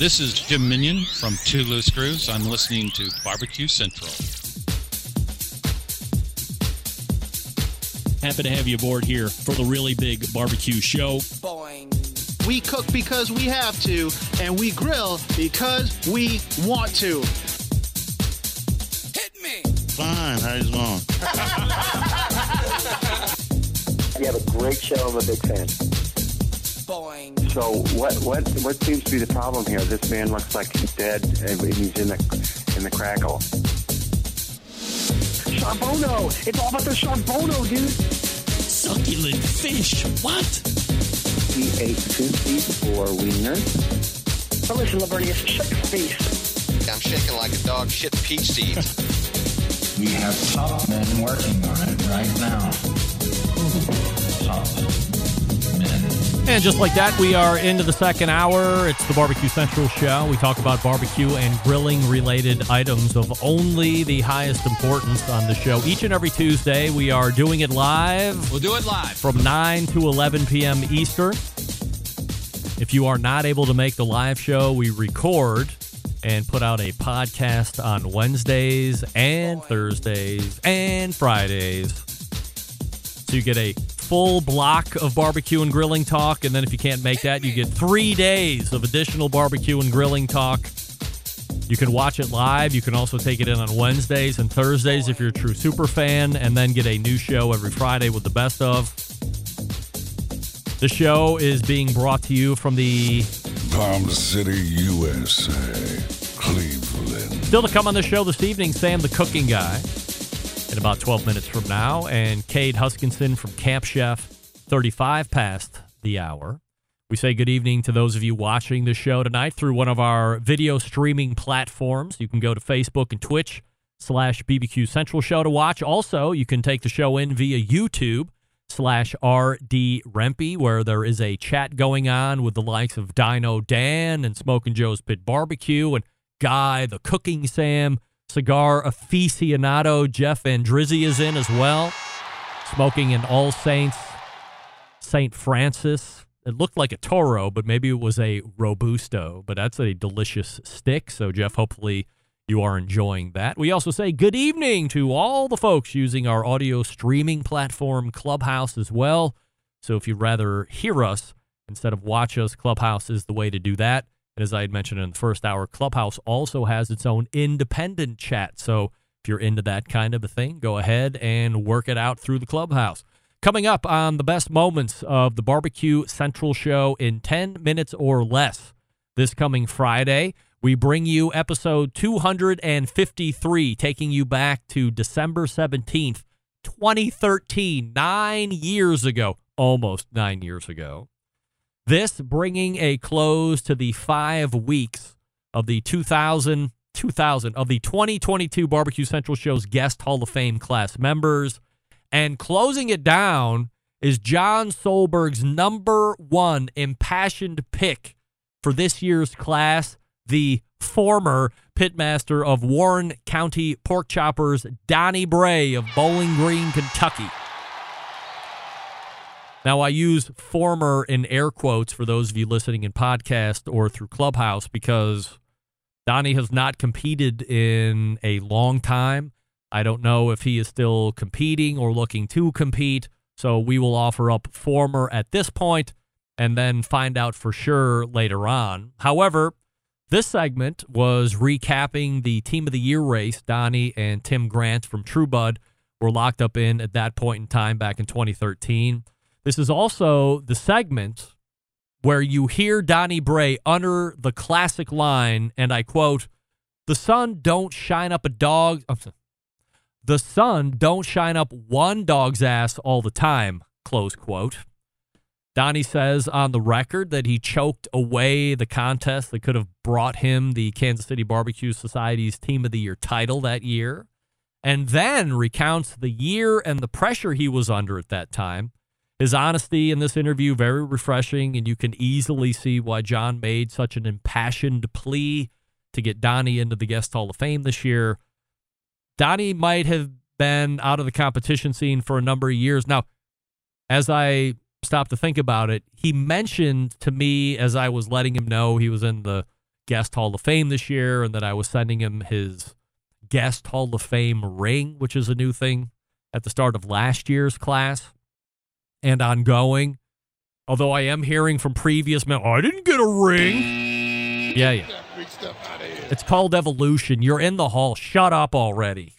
This is Jim Minion from Two Loose Screws. I'm listening to Barbecue Central. Happy to have you aboard here for the really big barbecue show. Boing. We cook because we have to, and we grill because we want to. Hit me. Fine. How's it going? You have a great show. I'm a big fan. Boing. So what what what seems to be the problem here? This man looks like he's dead and he's in the in the crackle. Charbono. It's all about the Charbono, dude. Succulent fish. What? He ate two feet for wiener. But listen, Lavernius, shut your face. I'm shaking like a dog shit peach seeds. We have top men working on it right now. Top men. And just like that, we are into the second hour. It's the Barbecue Central show. We talk about barbecue and grilling related items of only the highest importance on the show. Each and every Tuesday, we are doing it live We'll do it live. from 9 to 11 p.m. Eastern. If you are not able to make the live show, we record and put out a podcast on Wednesdays and Thursdays and Fridays. So you get a full block of barbecue and grilling talk. And then if you can't make that, you get three days of additional barbecue and grilling talk. You can watch it live. You can also take it in on Wednesdays and Thursdays if you're a true super fan, and then get a new show every Friday with the best of. The show is being brought to you from the Palm City, USA. Cleveland. Still to come on the show this evening, Sam the cooking guy in about 12 minutes from now, and Cade Huskinson from Camp Chef, 35 past the hour. We say good evening to those of you watching the show tonight through one of our video streaming platforms. You can go to Facebook and Twitch slash BBQ Central Show to watch. Also, you can take the show in via YouTube slash RD Rempy, where there is a chat going on with the likes of Dino Dan and Smoking Joe's Pit Barbecue and Guy, the Cooking Sam, Cigar Aficionado, Jeff Andrizzi is in as well. Smoking an All Saints St. Francis. It looked like a Toro, but maybe it was a Robusto. But that's a delicious stick. So, Jeff, hopefully you are enjoying that. We also say good evening to all the folks using our audio streaming platform, Clubhouse, as well. So, if you'd rather hear us instead of watch us, Clubhouse is the way to do that. And as I had mentioned in the first hour, Clubhouse also has its own independent chat. So, if you're into that kind of a thing, go ahead and work it out through the Clubhouse. Coming up on the best moments of the Barbecue Central show in 10 minutes or less this coming Friday, we bring you episode 253, taking you back to December 17th, 2013, nine years ago, almost nine years ago. This bringing a close to the five weeks of the 2000, 2000 of the 2022 Barbecue Central show's guest Hall of Fame class members. And closing it down is John Solberg's number one impassioned pick for this year's class, the former pitmaster of Warren County Pork Choppers, Donnie Bray of Bowling Green, Kentucky. Now, I use former in air quotes for those of you listening in podcast or through Clubhouse because Donnie has not competed in a long time. I don't know if he is still competing or looking to compete. So we will offer up former at this point and then find out for sure later on. However, this segment was recapping the Team of the Year race. Donnie and Tim Grant from TrueBud were locked up in at that point in time back in 2013. This is also the segment where you hear Donnie Bray utter the classic line, and I quote, The sun don't shine up a dog. Oh, the sun don't shine up one dog's ass all the time, close quote. Donnie says on the record that he choked away the contest that could have brought him the Kansas City Barbecue Society's Team of the Year title that year, and then recounts the year and the pressure he was under at that time. His honesty in this interview very refreshing, and you can easily see why John made such an impassioned plea to get Donnie into the Guest Hall of Fame this year. Donnie might have been out of the competition scene for a number of years. Now, as I stopped to think about it, he mentioned to me as I was letting him know he was in the guest Hall of Fame this year, and that I was sending him his guest Hall of Fame ring, which is a new thing at the start of last year's class and ongoing. Although I am hearing from previous men, oh, I didn't get a ring. Yeah, yeah. It's called evolution. You're in the hall. Shut up already.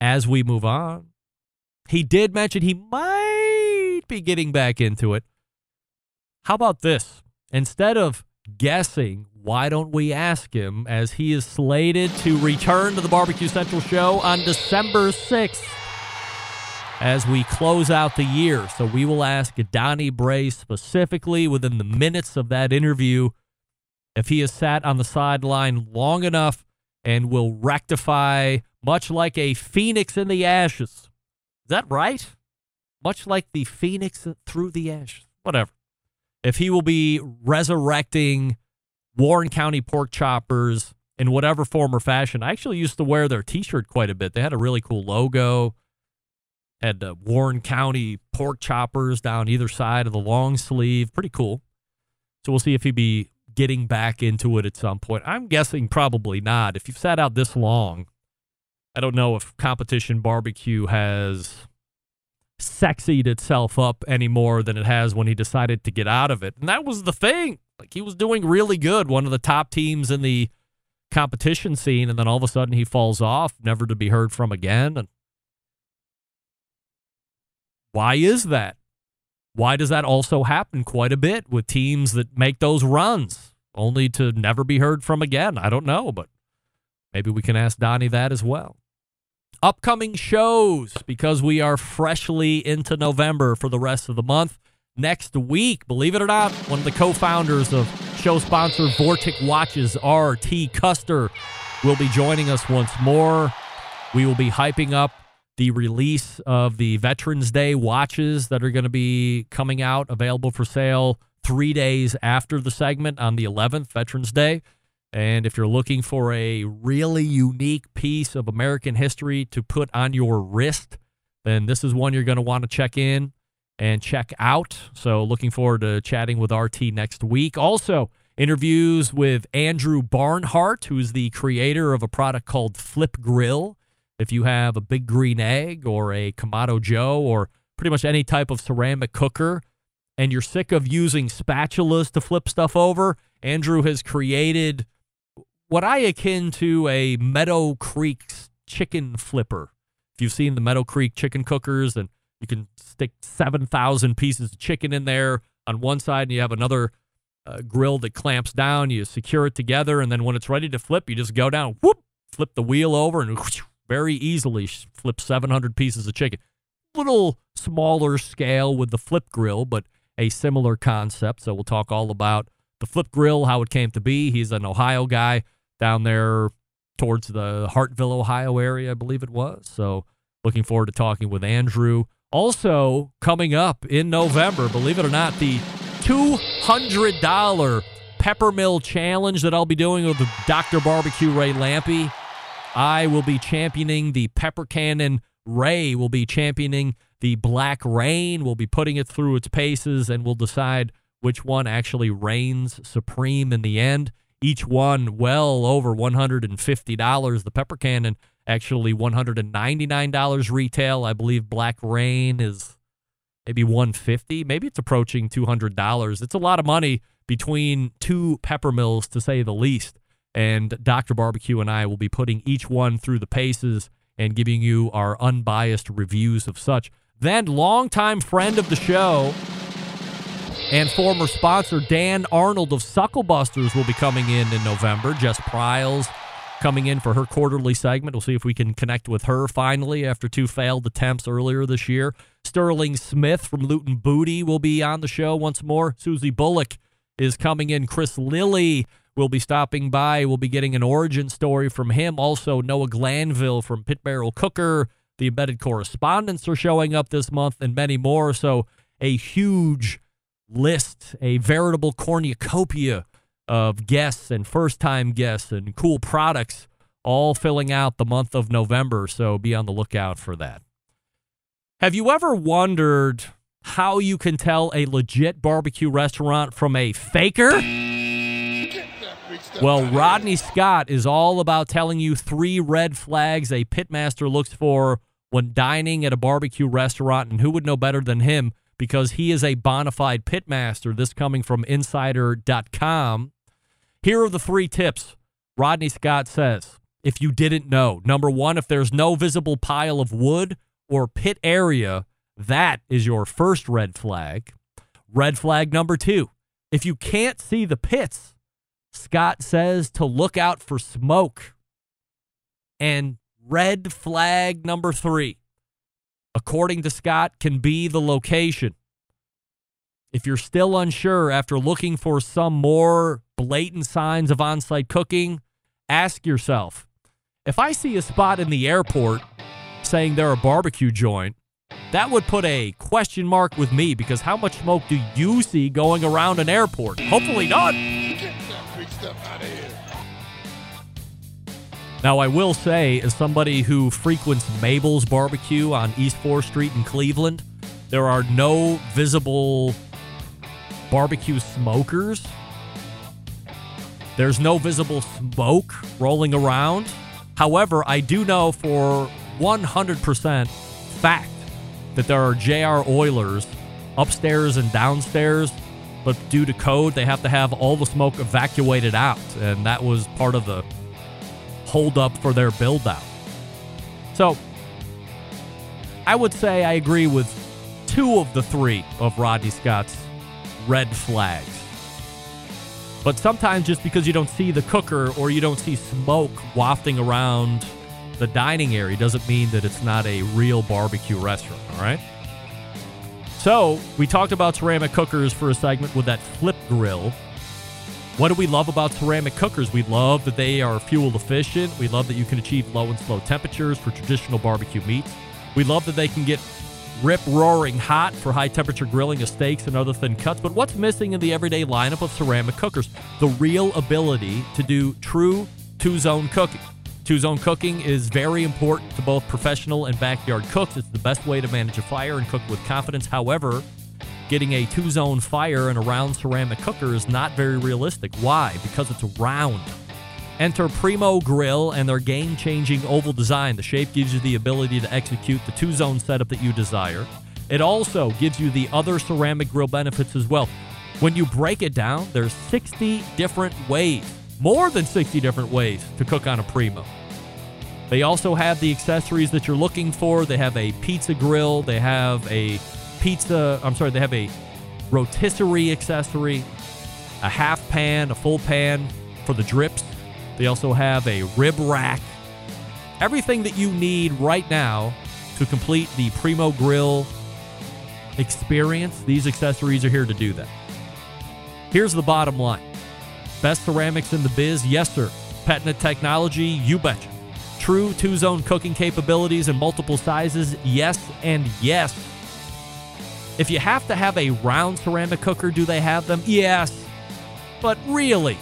As we move on, he did mention he might be getting back into it. How about this? Instead of guessing, why don't we ask him as he is slated to return to the Barbecue Central show on December 6th as we close out the year. So we will ask Donnie Bray specifically within the minutes of that interview if he has sat on the sideline long enough and will rectify, much like a phoenix in the ashes. Is that right? Much like the phoenix through the ashes. Whatever. If he will be resurrecting Warren County pork choppers in whatever form or fashion. I actually used to wear their t shirt quite a bit. They had a really cool logo had uh, Warren County pork choppers down either side of the long sleeve. Pretty cool. So we'll see if he'd be getting back into it at some point. I'm guessing probably not. If you've sat out this long, I don't know if competition barbecue has sexied itself up any more than it has when he decided to get out of it. And that was the thing. Like he was doing really good, one of the top teams in the competition scene, and then all of a sudden he falls off, never to be heard from again. And why is that? Why does that also happen quite a bit with teams that make those runs only to never be heard from again? I don't know, but maybe we can ask Donnie that as well. Upcoming shows because we are freshly into November for the rest of the month. Next week, believe it or not, one of the co founders of show sponsor Vortic Watches, R.T. Custer, will be joining us once more. We will be hyping up the release of the Veterans Day watches that are going to be coming out, available for sale three days after the segment on the 11th, Veterans Day. And if you're looking for a really unique piece of American history to put on your wrist, then this is one you're going to want to check in and check out. So, looking forward to chatting with RT next week. Also, interviews with Andrew Barnhart, who's the creator of a product called Flip Grill. If you have a big green egg or a Kamado Joe or pretty much any type of ceramic cooker and you're sick of using spatulas to flip stuff over, Andrew has created what I akin to a Meadow Creek chicken flipper. If you've seen the Meadow Creek chicken cookers and you can stick 7,000 pieces of chicken in there on one side and you have another uh, grill that clamps down, you secure it together, and then when it's ready to flip, you just go down, whoop, flip the wheel over, and whoosh, very easily flip 700 pieces of chicken. Little smaller scale with the flip grill, but a similar concept. So we'll talk all about the flip grill, how it came to be. He's an Ohio guy down there towards the Hartville, Ohio area, I believe it was. So looking forward to talking with Andrew. Also, coming up in November, believe it or not, the $200 Peppermill Challenge that I'll be doing with Dr. Barbecue Ray Lampe. I will be championing the Pepper Cannon. Ray will be championing the Black Rain. We'll be putting it through its paces and we'll decide which one actually reigns supreme in the end. Each one well over $150. The Pepper Cannon actually $199 retail. I believe Black Rain is maybe 150 maybe it's approaching $200 it's a lot of money between two pepper mills to say the least and Dr. Barbecue and I will be putting each one through the paces and giving you our unbiased reviews of such. Then, longtime friend of the show and former sponsor Dan Arnold of Sucklebusters will be coming in in November. Jess Pryles coming in for her quarterly segment. We'll see if we can connect with her finally after two failed attempts earlier this year. Sterling Smith from Loot N' Booty will be on the show once more. Susie Bullock is coming in. Chris Lilly will be stopping by. We'll be getting an origin story from him. Also, Noah Glanville from Pit Barrel Cooker. The embedded correspondents are showing up this month and many more. So, a huge list, a veritable cornucopia of guests and first time guests and cool products all filling out the month of November. So, be on the lookout for that. Have you ever wondered how you can tell a legit barbecue restaurant from a faker? Well, Rodney Scott is all about telling you three red flags a pitmaster looks for when dining at a barbecue restaurant, and who would know better than him because he is a bona fide pitmaster. This coming from Insider.com. Here are the three tips Rodney Scott says. If you didn't know, number one, if there's no visible pile of wood or pit area, that is your first red flag. Red flag number two, if you can't see the pits, Scott says to look out for smoke. And red flag number three, according to Scott, can be the location. If you're still unsure after looking for some more blatant signs of on site cooking, ask yourself if I see a spot in the airport saying they're a barbecue joint, that would put a question mark with me because how much smoke do you see going around an airport? Hopefully not. Now, I will say, as somebody who frequents Mabel's Barbecue on East 4th Street in Cleveland, there are no visible barbecue smokers. There's no visible smoke rolling around. However, I do know for 100% fact that there are JR Oylers upstairs and downstairs, but due to code, they have to have all the smoke evacuated out. And that was part of the holdup for their build out. So I would say I agree with two of the three of Rodney Scott's red flags. But sometimes just because you don't see the cooker or you don't see smoke wafting around the dining area doesn't mean that it's not a real barbecue restaurant, all right? So, we talked about ceramic cookers for a segment with that flip grill. What do we love about ceramic cookers? We love that they are fuel efficient. We love that you can achieve low and slow temperatures for traditional barbecue meats. We love that they can get rip roaring hot for high temperature grilling of steaks and other thin cuts. But what's missing in the everyday lineup of ceramic cookers? The real ability to do true two zone cooking. Two zone cooking is very important to both professional and backyard cooks. It's the best way to manage a fire and cook with confidence. However, getting a two zone fire in a round ceramic cooker is not very realistic. Why? Because it's round. Enter Primo Grill and their game changing oval design. The shape gives you the ability to execute the two zone setup that you desire. It also gives you the other ceramic grill benefits as well. When you break it down, there's 60 different ways, more than 60 different ways to cook on a Primo. They also have the accessories that you're looking for. They have a pizza grill, they have a pizza, I'm sorry, they have a rotisserie accessory, a half pan, a full pan for the drips. They also have a rib rack. Everything that you need right now to complete the Primo Grill experience, these accessories are here to do that. Here's the bottom line best ceramics in the biz, yes, sir. Patented technology, you betcha. True two zone cooking capabilities in multiple sizes, yes, and yes. If you have to have a round ceramic cooker, do they have them? Yes. But really,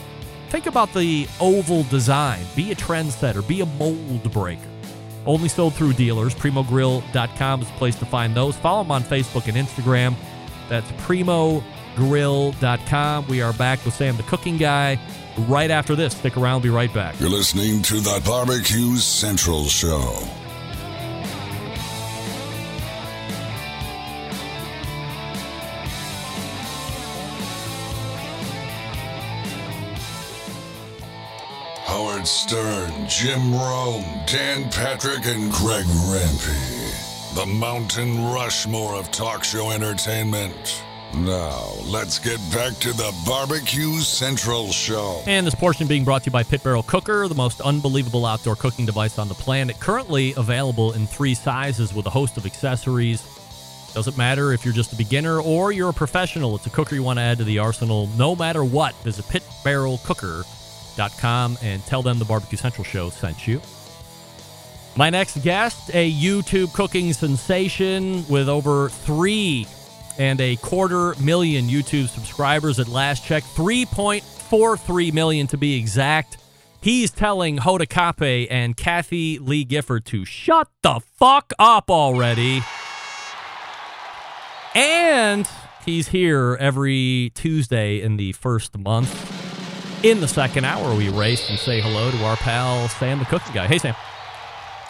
think about the oval design. Be a trendsetter, be a mold breaker. Only sold through dealers. PrimoGrill.com is the place to find those. Follow them on Facebook and Instagram. That's PrimoGrill.com. We are back with Sam the Cooking Guy right after this. Stick around, we'll be right back. You're listening to the Barbecue Central Show. Howard Stern, Jim Rome, Dan Patrick, and Greg Rempe. The Mountain Rushmore of talk show entertainment. Now, let's get back to the Barbecue Central Show. And this portion being brought to you by Pit Barrel Cooker, the most unbelievable outdoor cooking device on the planet. Currently available in three sizes with a host of accessories. Doesn't matter if you're just a beginner or you're a professional, it's a cooker you want to add to the arsenal. No matter what, visit pitbarrelcooker.com and tell them the Barbecue Central Show sent you. My next guest, a YouTube cooking sensation with over three and a quarter million YouTube subscribers at last check, 3.43 million to be exact. He's telling Hoda Kotb and Kathie Lee Gifford to shut the fuck up already. And he's here every Tuesday in the first month. In the second hour, we race and say hello to our pal Sam the Cookie Guy. Hey, Sam.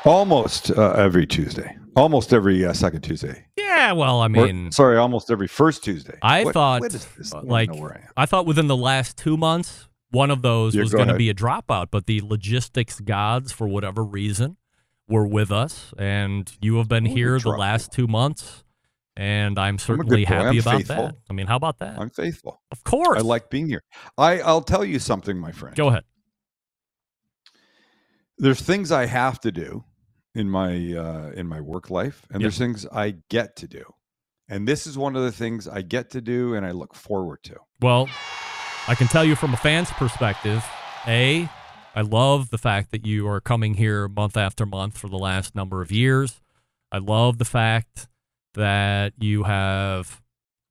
Almost uh, every Tuesday. Almost every uh, second Tuesday. Yeah, well, I Or- mean, sorry, almost every first Tuesday. I What- thought, what is this? I don't like, I. I thought within the last two months, one of those Yeah, was going to be a dropout, but the logistics gods, for whatever reason, were with us, and you have been here the last two months, and I'm I'm certainly happy I'm about faithful. that. I mean, how about that? I'm faithful. of course. I like being here. I, I'll tell you something, my friend. Go ahead. There's things I have to do in my uh, in my work life, and Yeah. there's things I get to do. And this is one of the things I get to do, and I look forward to. Well, I can tell you from a fan's perspective, A, I love the fact that you are coming here month after month for the last number of years. I love the fact that you have,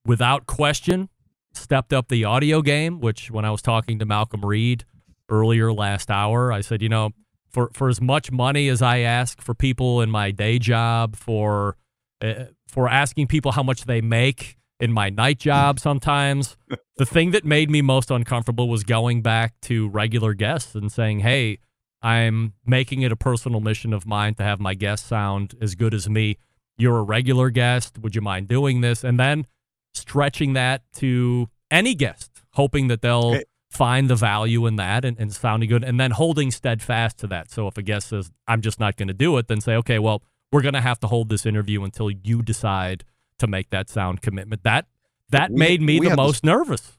without question, stepped up the audio game, which when I was talking to Malcolm Reed earlier last hour, I said, you know, for, for as much money as I ask for people in my day job, for uh, for asking people how much they make in my night job sometimes. the thing that made me most uncomfortable was going back to regular guests and saying, "Hey, I'm making it a personal mission of mine to have my guests sound as good as me. You're a regular guest. Would you mind doing this?" And then stretching that to any guest, hoping that they'll Hey. Find the value in that and, and sounding good, and then holding steadfast to that. So if a guest says, I'm just not going to do it, then say, okay, well, we're going to have to hold this interview until you decide to make that sound commitment. That that We- made me the had this- most nervous.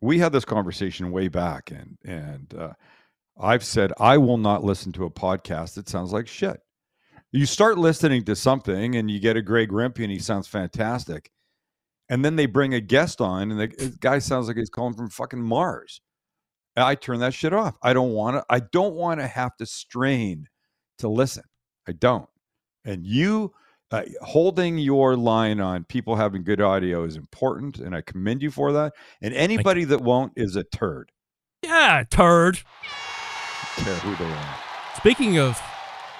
we had this conversation way back and and uh, i've said i will not listen to a podcast that sounds like shit you start listening to something and you get a greg Rempe and he sounds fantastic and then they bring a guest on and the the guy sounds like he's calling from fucking mars. I turn that shit off. I don't want to i don't want to have to strain to listen. I don't. And you uh, holding your line on people having good audio is important and i commend you for that and anybody that won't is a turd. Yeah, turd. care who they are. Speaking of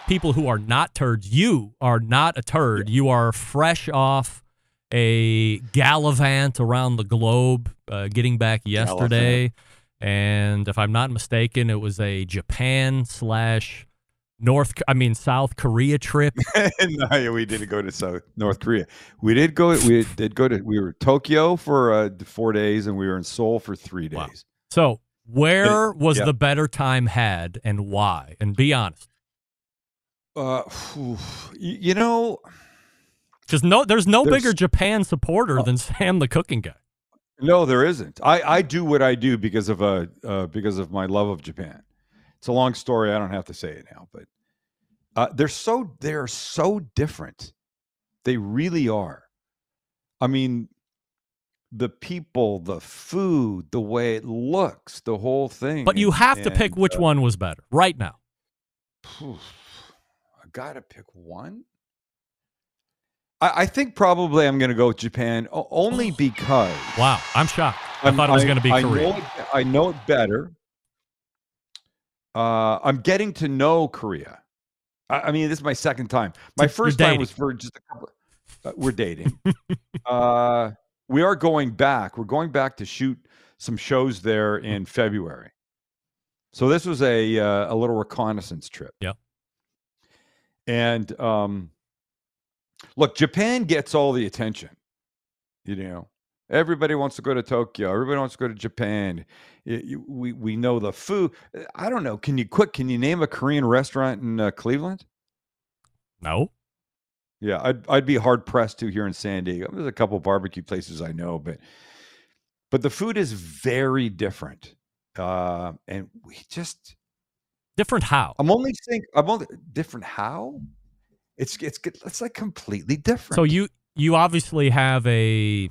people who are not turds, you are not a turd. You are fresh off a gallivant around the globe, uh, getting back yesterday. And if I'm not mistaken, it was a Japan slash North, I mean South Korea trip. no, we didn't go to South North Korea. We did go. We did go to. We were Tokyo for uh, four days, and we were in Seoul for three days. Wow. So where was yeah. the better time had, and why? And be honest, Uh, you know, because no, there's no There's- bigger Japan supporter than Sam the cooking guy. no, there isn't. I I do what I do because of uh, uh because of my love of Japan. It's a long story. I don't have to say it now, but uh, they're so they're so different. They really are. I mean, the people, the food, the way it looks, the whole thing. But you and- have to pick and, which uh, one was better right now. I gotta pick one. I, I think probably I'm gonna go with Japan only because Wow, I'm shocked. I I'm- thought it was going to be I Korea. Know it, I know it better. Uh, I'm getting to know Korea. I, I mean, this is my second time. My first time was for just a couple. Uh, we're dating. uh, we are going back. We're going back to shoot some shows there in February. So this was a uh, a little reconnaissance trip. Yeah. And um, look, Japan gets all the attention. You know, everybody wants to go to Tokyo. Everybody wants to go to Japan. You- we we know the food. I don't know. Can you quick? Can you name a Korean restaurant in uh, Cleveland? No, Yeah, I'd I'd be hard pressed to here in San Diego. There's a couple barbecue places I know, but but the food is very different. Uh, and we just different how? I'm only saying I'm only different how? It's it's it's like completely different. So you you obviously have a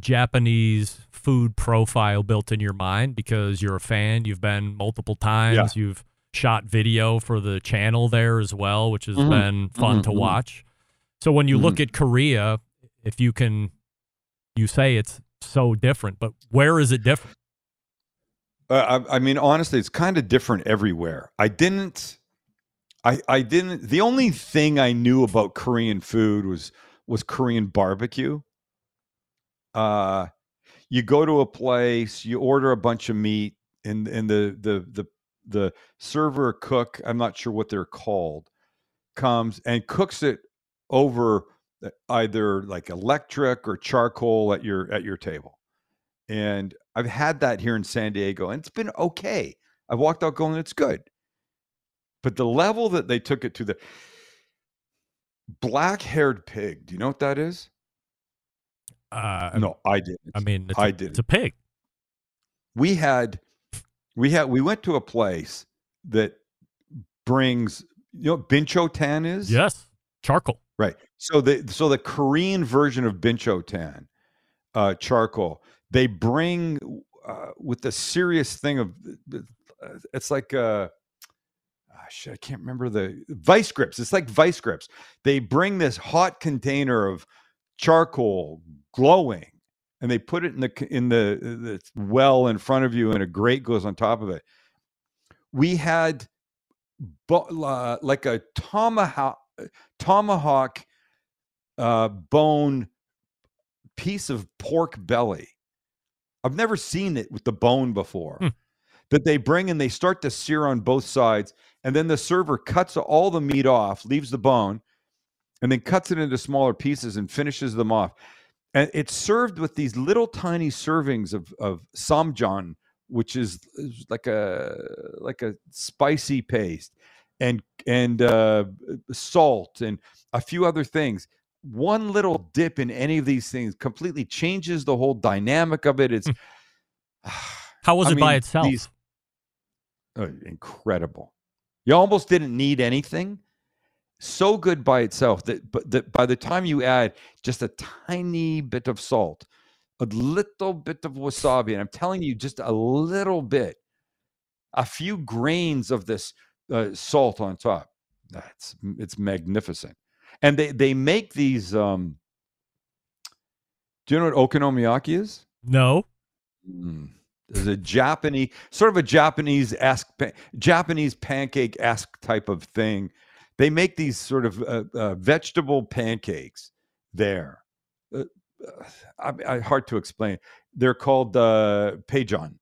Japanese food profile built in your mind because you're a fan. You've been multiple times. You've shot video for the channel there as well, which has Mhm. been fun Mhm, to mhm. watch. So when you look Mm-hmm. at Korea, if you can, you say it's so different, but where is it different? Uh, I, I mean, honestly, it's kind of different everywhere. I didn't, I, I didn't. The only thing I knew about Korean food was was Korean barbecue. uh, you go to a place, you order a bunch of meat, and and the the the the server cook, I'm not sure what they're called, comes and cooks it over uh, either like electric or charcoal at your at your table. And I've had that here in San Diego, and it's been okay. I've walked out going, it's good. But the level that they took it to the black haired pig, do you know what that is? Uh, No, I didn't. I mean, it's I a, did. It's a pig. we had we had we went to a place that brings you know what bincho tan is Yes, charcoal. right so the so the korean version of bincho tan uh charcoal they bring uh, with the serious thing of uh, it's like uh ah, shit, I can't remember the vice grips. It's like vice grips. They bring this hot container of charcoal glowing and they put it in the in the, the well in front of you and a grate goes on top of it we had uh, like a tomahawk tomahawk uh, bone piece of pork belly i've never seen it with the bone before Hmm. that they bring and they start to sear on both sides and then the server cuts all the meat off leaves the bone and then cuts it into smaller pieces and finishes them off. And it's served with these little tiny servings of of ssamjang which is, like a like a spicy paste and and uh, salt and a few other things. One little dip in any of these things completely changes the whole dynamic of it. It's How was I it by itself? these- uh, incredible you almost didn't need anything so good by itself that but that by the time you add just a tiny bit of salt a little bit of wasabi and i'm telling you just a little bit a few grains of this uh, salt on top that's it's magnificent and they they make these um do you know what okonomiyaki is no. Mm. There's a Japanese, sort of a Japanese esque, Japanese pancake ask type of thing. They make these sort of uh, uh, vegetable pancakes there. Uh, I, I, hard to explain. They're called uh, Pajeon.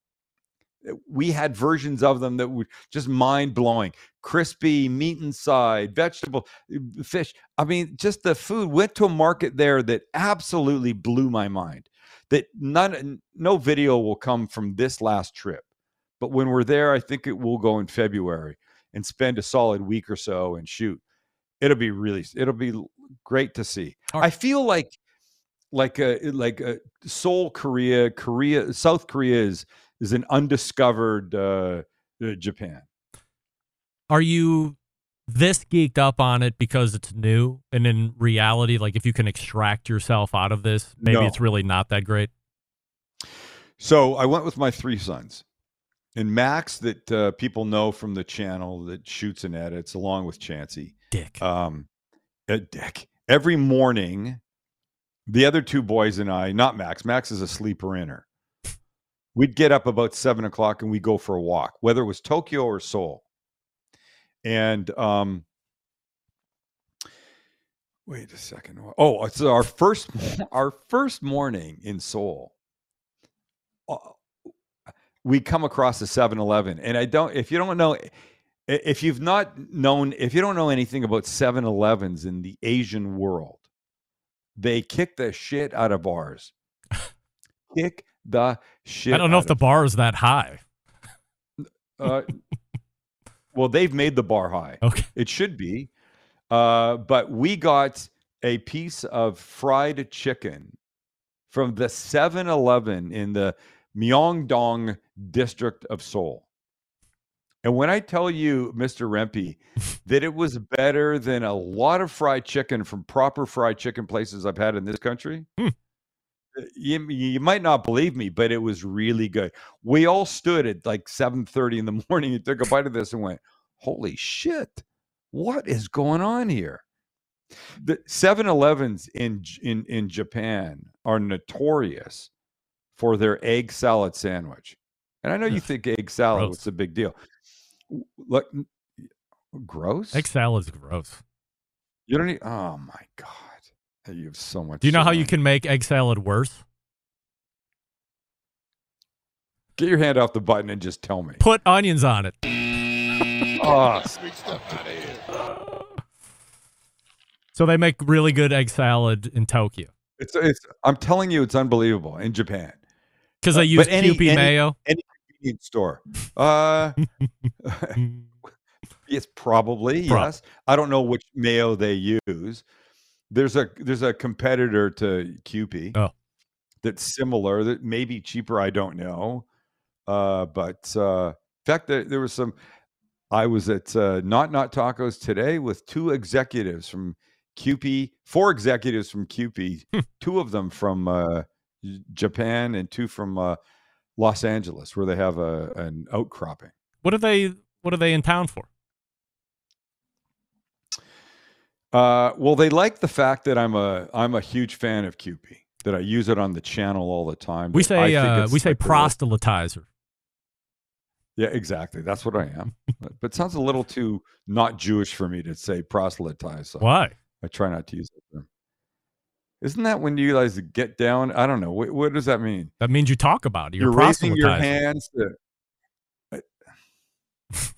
We had versions of them that were just mind blowing. Crispy meat inside, vegetable, uh, fish. I mean, just the food went to a market there that absolutely blew my mind that none no video will come from this last trip but when we're there i think it will go in february and spend a solid week or so and shoot. It'll be really it'll be great to see. All i feel like like a like a seoul korea korea south korea is is an undiscovered uh, uh japan. Are you this geeked up on it because it's new? And in reality, like if you can extract yourself out of this, maybe No. it's really not that great. So I went with my three sons. And Max, that uh, people know from the channel that shoots and edits, along with Chansey. Dick. Um, uh, Dick. Every morning, the other two boys and I, not Max, Max is a sleeper inner. We'd get up about seven o'clock and we'd go for a walk, whether it was Tokyo or Seoul. And um, wait a second. Oh, it's our first our first morning in Seoul. uh, we come across a 7-Eleven and I don't if you don't know if you've not known if you don't know anything about 7-Elevens in the Asian world they kick the shit out of bars kick the shit I don't know if the bar is that high. uh, well they've made the bar high Okay. it should be uh, but we got a piece of fried chicken from the 7-Eleven in the Myeongdong district of Seoul. And when I tell you, Mr. Rempe, that it was better than a lot of fried chicken from proper fried chicken places I've had in this country, Hmm. Uh, you, you might not believe me, but it was really good. We all stood at like 7:30 in the morning and took a bite of this and went, "Holy shit. What is going on here?" The 7-Elevens in in in Japan are notorious for their egg salad sandwich. And I know you think egg salad gross. was a big deal. Look, gross. Egg salad's gross. You don't need. Oh my god, you have so much. Do you know how you can make egg salad worse? Get your hand off the button and just tell me. Put onions on it. Oh, So they make really good egg salad in Tokyo it's, it's, I'm telling you, it's unbelievable in Japan. because they Uh, use but any- Kewpie any- mayo. Any convenience store. Uh, it's probably Prob- yes. I don't know which mayo they use. There's a there's a competitor to Kewpie Oh. that's similar that may be cheaper. I don't know. Uh, but uh, in fact, there, there was some. I was at uh, Not Not Tacos today with two executives from Kewpie, four executives from Kewpie, Hmm. two of them from uh, Japan and two from uh, Los Angeles, where they have a an outcropping. What are they? What are they in town for? Uh, well, they like the fact that I'm a I'm a huge fan of Kewpie. That I use it on the channel all the time. We I say think uh, we say like proselytizer. Yeah, exactly. That's what I am. but, but it sounds a little too not Jewish for me to say proselytize. So Why? I try not to use that term. Isn't that when you guys get down? I don't know. What, what does that mean? That means you talk about it. You're, You're raising your hands. To,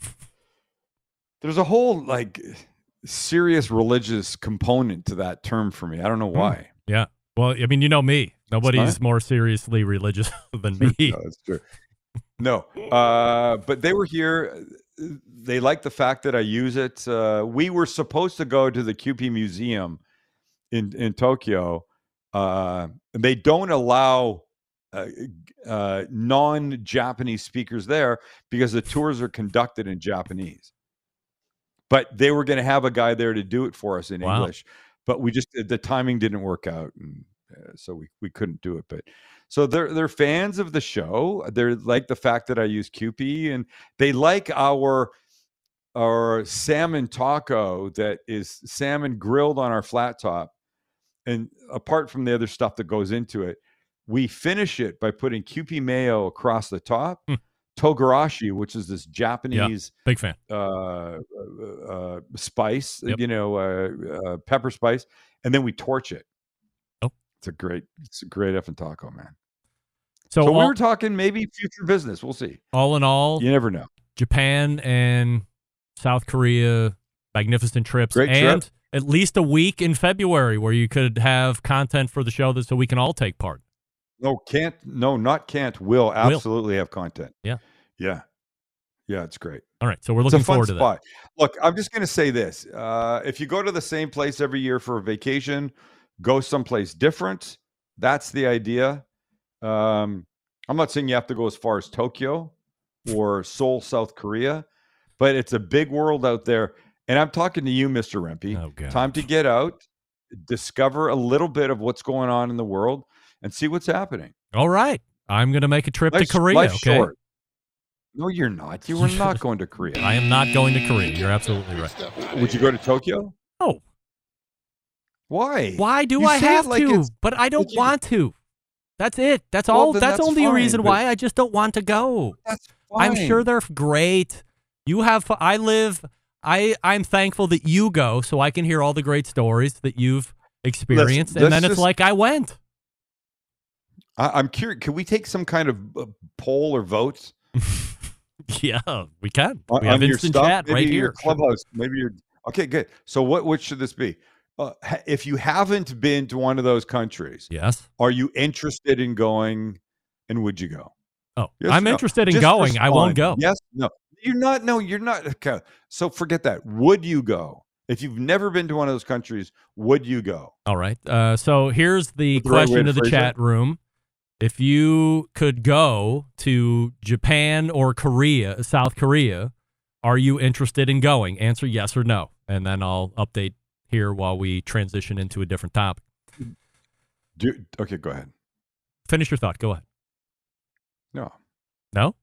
there's a whole like serious religious component to that term for me. I don't know Hmm. why. Yeah. Well, I mean, you know me. Nobody's more seriously religious than me. no, that's true. No, uh, but they were here. They like the fact that I use it. Uh, we were supposed to go to the Kewpie Museum in in Tokyo, uh, and they don't allow uh, uh, non-Japanese speakers there because the tours are conducted in Japanese. But they were going to have a guy there to do it for us in Wow. English, but we just the timing didn't work out, and uh, so we we couldn't do it. But so they're they're fans of the show. They're like the fact that I use Kewpie, and they like our our salmon taco that is salmon grilled on our flat top. And apart from the other stuff that goes into it, we finish it by putting Kewpie mayo across the top, Hmm. Togarashi, which is this Japanese Big fan. uh, uh, uh, spice, Yep. you know, uh, uh, pepper spice, and then we torch it. Oh. it's a great, it's a great effing taco, man. So, So, we were talking maybe future business. We'll see. all in all, You never know. Japan and South Korea, magnificent trips, Great trip. and at least a week in February where you could have content for the show that so we can all take part. No, can't. No, not can't. Will absolutely have content. Yeah. yeah, yeah. It's great. All right, so we're looking forward to that. Look, I'm just going to say this: uh, if you go to the same place every year for a vacation, go someplace different. That's the idea. Um, I'm not saying you have to go as far as Tokyo or Seoul, South Korea, but it's a big world out there. And I'm talking to you, Mr. Rempe. Oh, Time to get out, discover a little bit of what's going on in the world, and see what's happening. All right, I'm going to make a trip Life's- to Korea. okay, short. No, you're not. You are not going to Korea. I am not going to Korea. You're absolutely right. Would you go to Tokyo? No. Why? Why do You I have like to? But I don't want to. That's it. That's Well, all. that's, that's only a fine, reason why I just don't want to go. That's I'm sure they're great. You have. I live. I I'm thankful that you go, so I can hear all the great stories that you've experienced, and let's then it's just- like I went. I, I'm curious. Can we take some kind of uh, poll or vote Yeah, we can. we have instant stuff? chat Maybe right here. Clubhouse. Maybe your. Okay, good. So what what should this be? Uh, if you haven't been to one of those countries, Yes. are you interested in going? And would you go? Oh, Yes I'm no? interested in Just going. I won't go. Yes, no. You're not. No, you're not. Okay. So forget that. Would you go? If you've never been to one of those countries, would you go? All right. Uh, so here's the the question to to the chat room. If you could go to Japan or Korea, South Korea, are you interested in going? Answer yes or no. And then I'll update here while we transition into a different topic. Do, okay, go ahead. Finish your thought. Go ahead. No. No?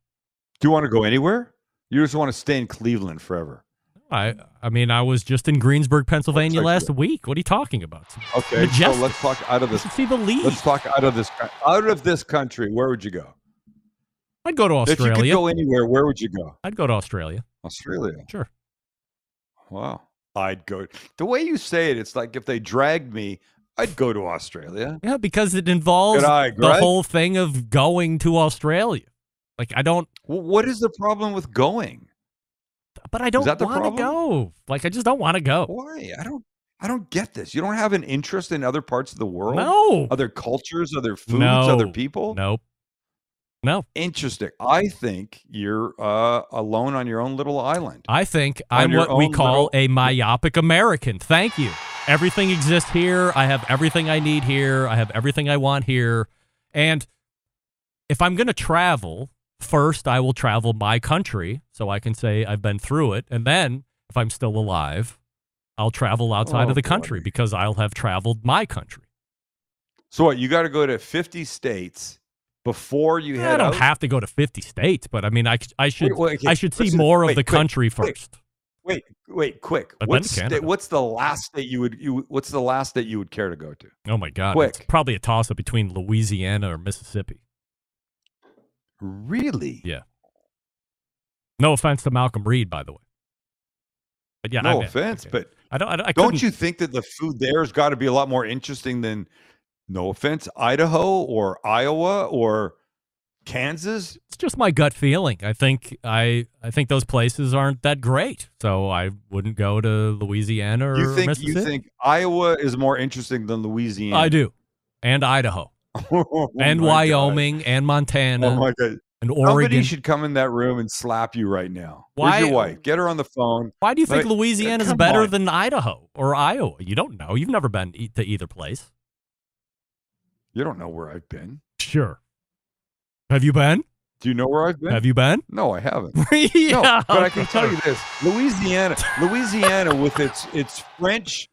Do you want to go anywhere? You just want to stay in Cleveland forever. I I mean, I was just in Greensburg, Pennsylvania last week. What are you talking about? Okay, Majestic. so let's talk out of this. see the. Let's talk out of this. Out of this country, where would you go? I'd go to Australia. If you could go anywhere, where would you go? I'd go to Australia. Australia. Sure. Wow. I'd go. The way you say it, it's like if they dragged me, I'd go to Australia. Yeah, because it involves eye, the whole thing of going to Australia. Like I don't. Well, what is the problem with going? But I don't want to go. Like I just don't want to go. Why? I don't. I don't get this. You don't have an interest in other parts of the world, No. other cultures, other foods, no. other people. Nope. No. Interesting. I think you're uh, alone on your own little island. I think On I'm what we call little- a myopic American. Thank you. Everything exists here. I have everything I need here. I have everything I want here. And if I'm going to travel, first I will travel my country so I can say I've been through it. And then if I'm still alive, I'll travel outside Oh, of the country boy. because I'll have traveled my country. So what? You got to go to 50 states before you I head don't out. have to go to 50 states, but I mean, I, I should wait, okay, I should see listen, more of the quick, country quick. first. Wait, wait, quick. What's sta- what's the last that you would you? What's the last state you would care to go to? Oh my God! It's probably a toss up between Louisiana or Mississippi. Really? Yeah. No offense to Malcolm Reed, by the way. But yeah, no offense, okay. but I don't. I, don't- I don't you think that the food there has got to be a lot more interesting than, no offense, Idaho or Iowa or Kansas? It's just my gut feeling. I think I. I think those places aren't that great, so I wouldn't go to Louisiana or You think Mississippi. you think Iowa is more interesting than Louisiana? I do, and Idaho, Oh and Wyoming, and Montana, Oh my god! and Somebody Oregon. should come in that room and slap you right now. Why- Where's your wife? Get her on the phone. Why do you think Like, Louisiana is better on. than Idaho or Iowa? You don't know. You've never been to either place. You don't know where I've been. Sure. Have you been? Do you know where I've been? Have you been? No, I haven't. yeah, no, but I can tell you this: Louisiana, Louisiana, with its its French,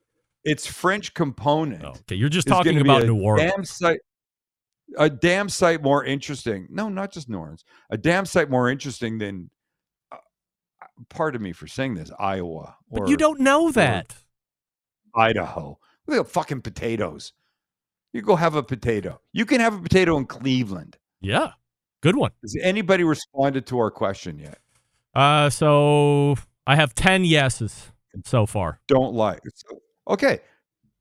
its French component. Okay, you're just talking about New Orleans. Damn sight, a damn sight more interesting. No, not just New Orleans. A damn sight more interesting than. Uh, pardon me for saying this, Iowa. But you don't know that. Idaho. Look at fucking potatoes. You go have a potato. You can have a potato in Cleveland. Yeah. Good one. Has anybody responded to our question yet? Uh, so I have ten yeses so far. Don't lie. Okay.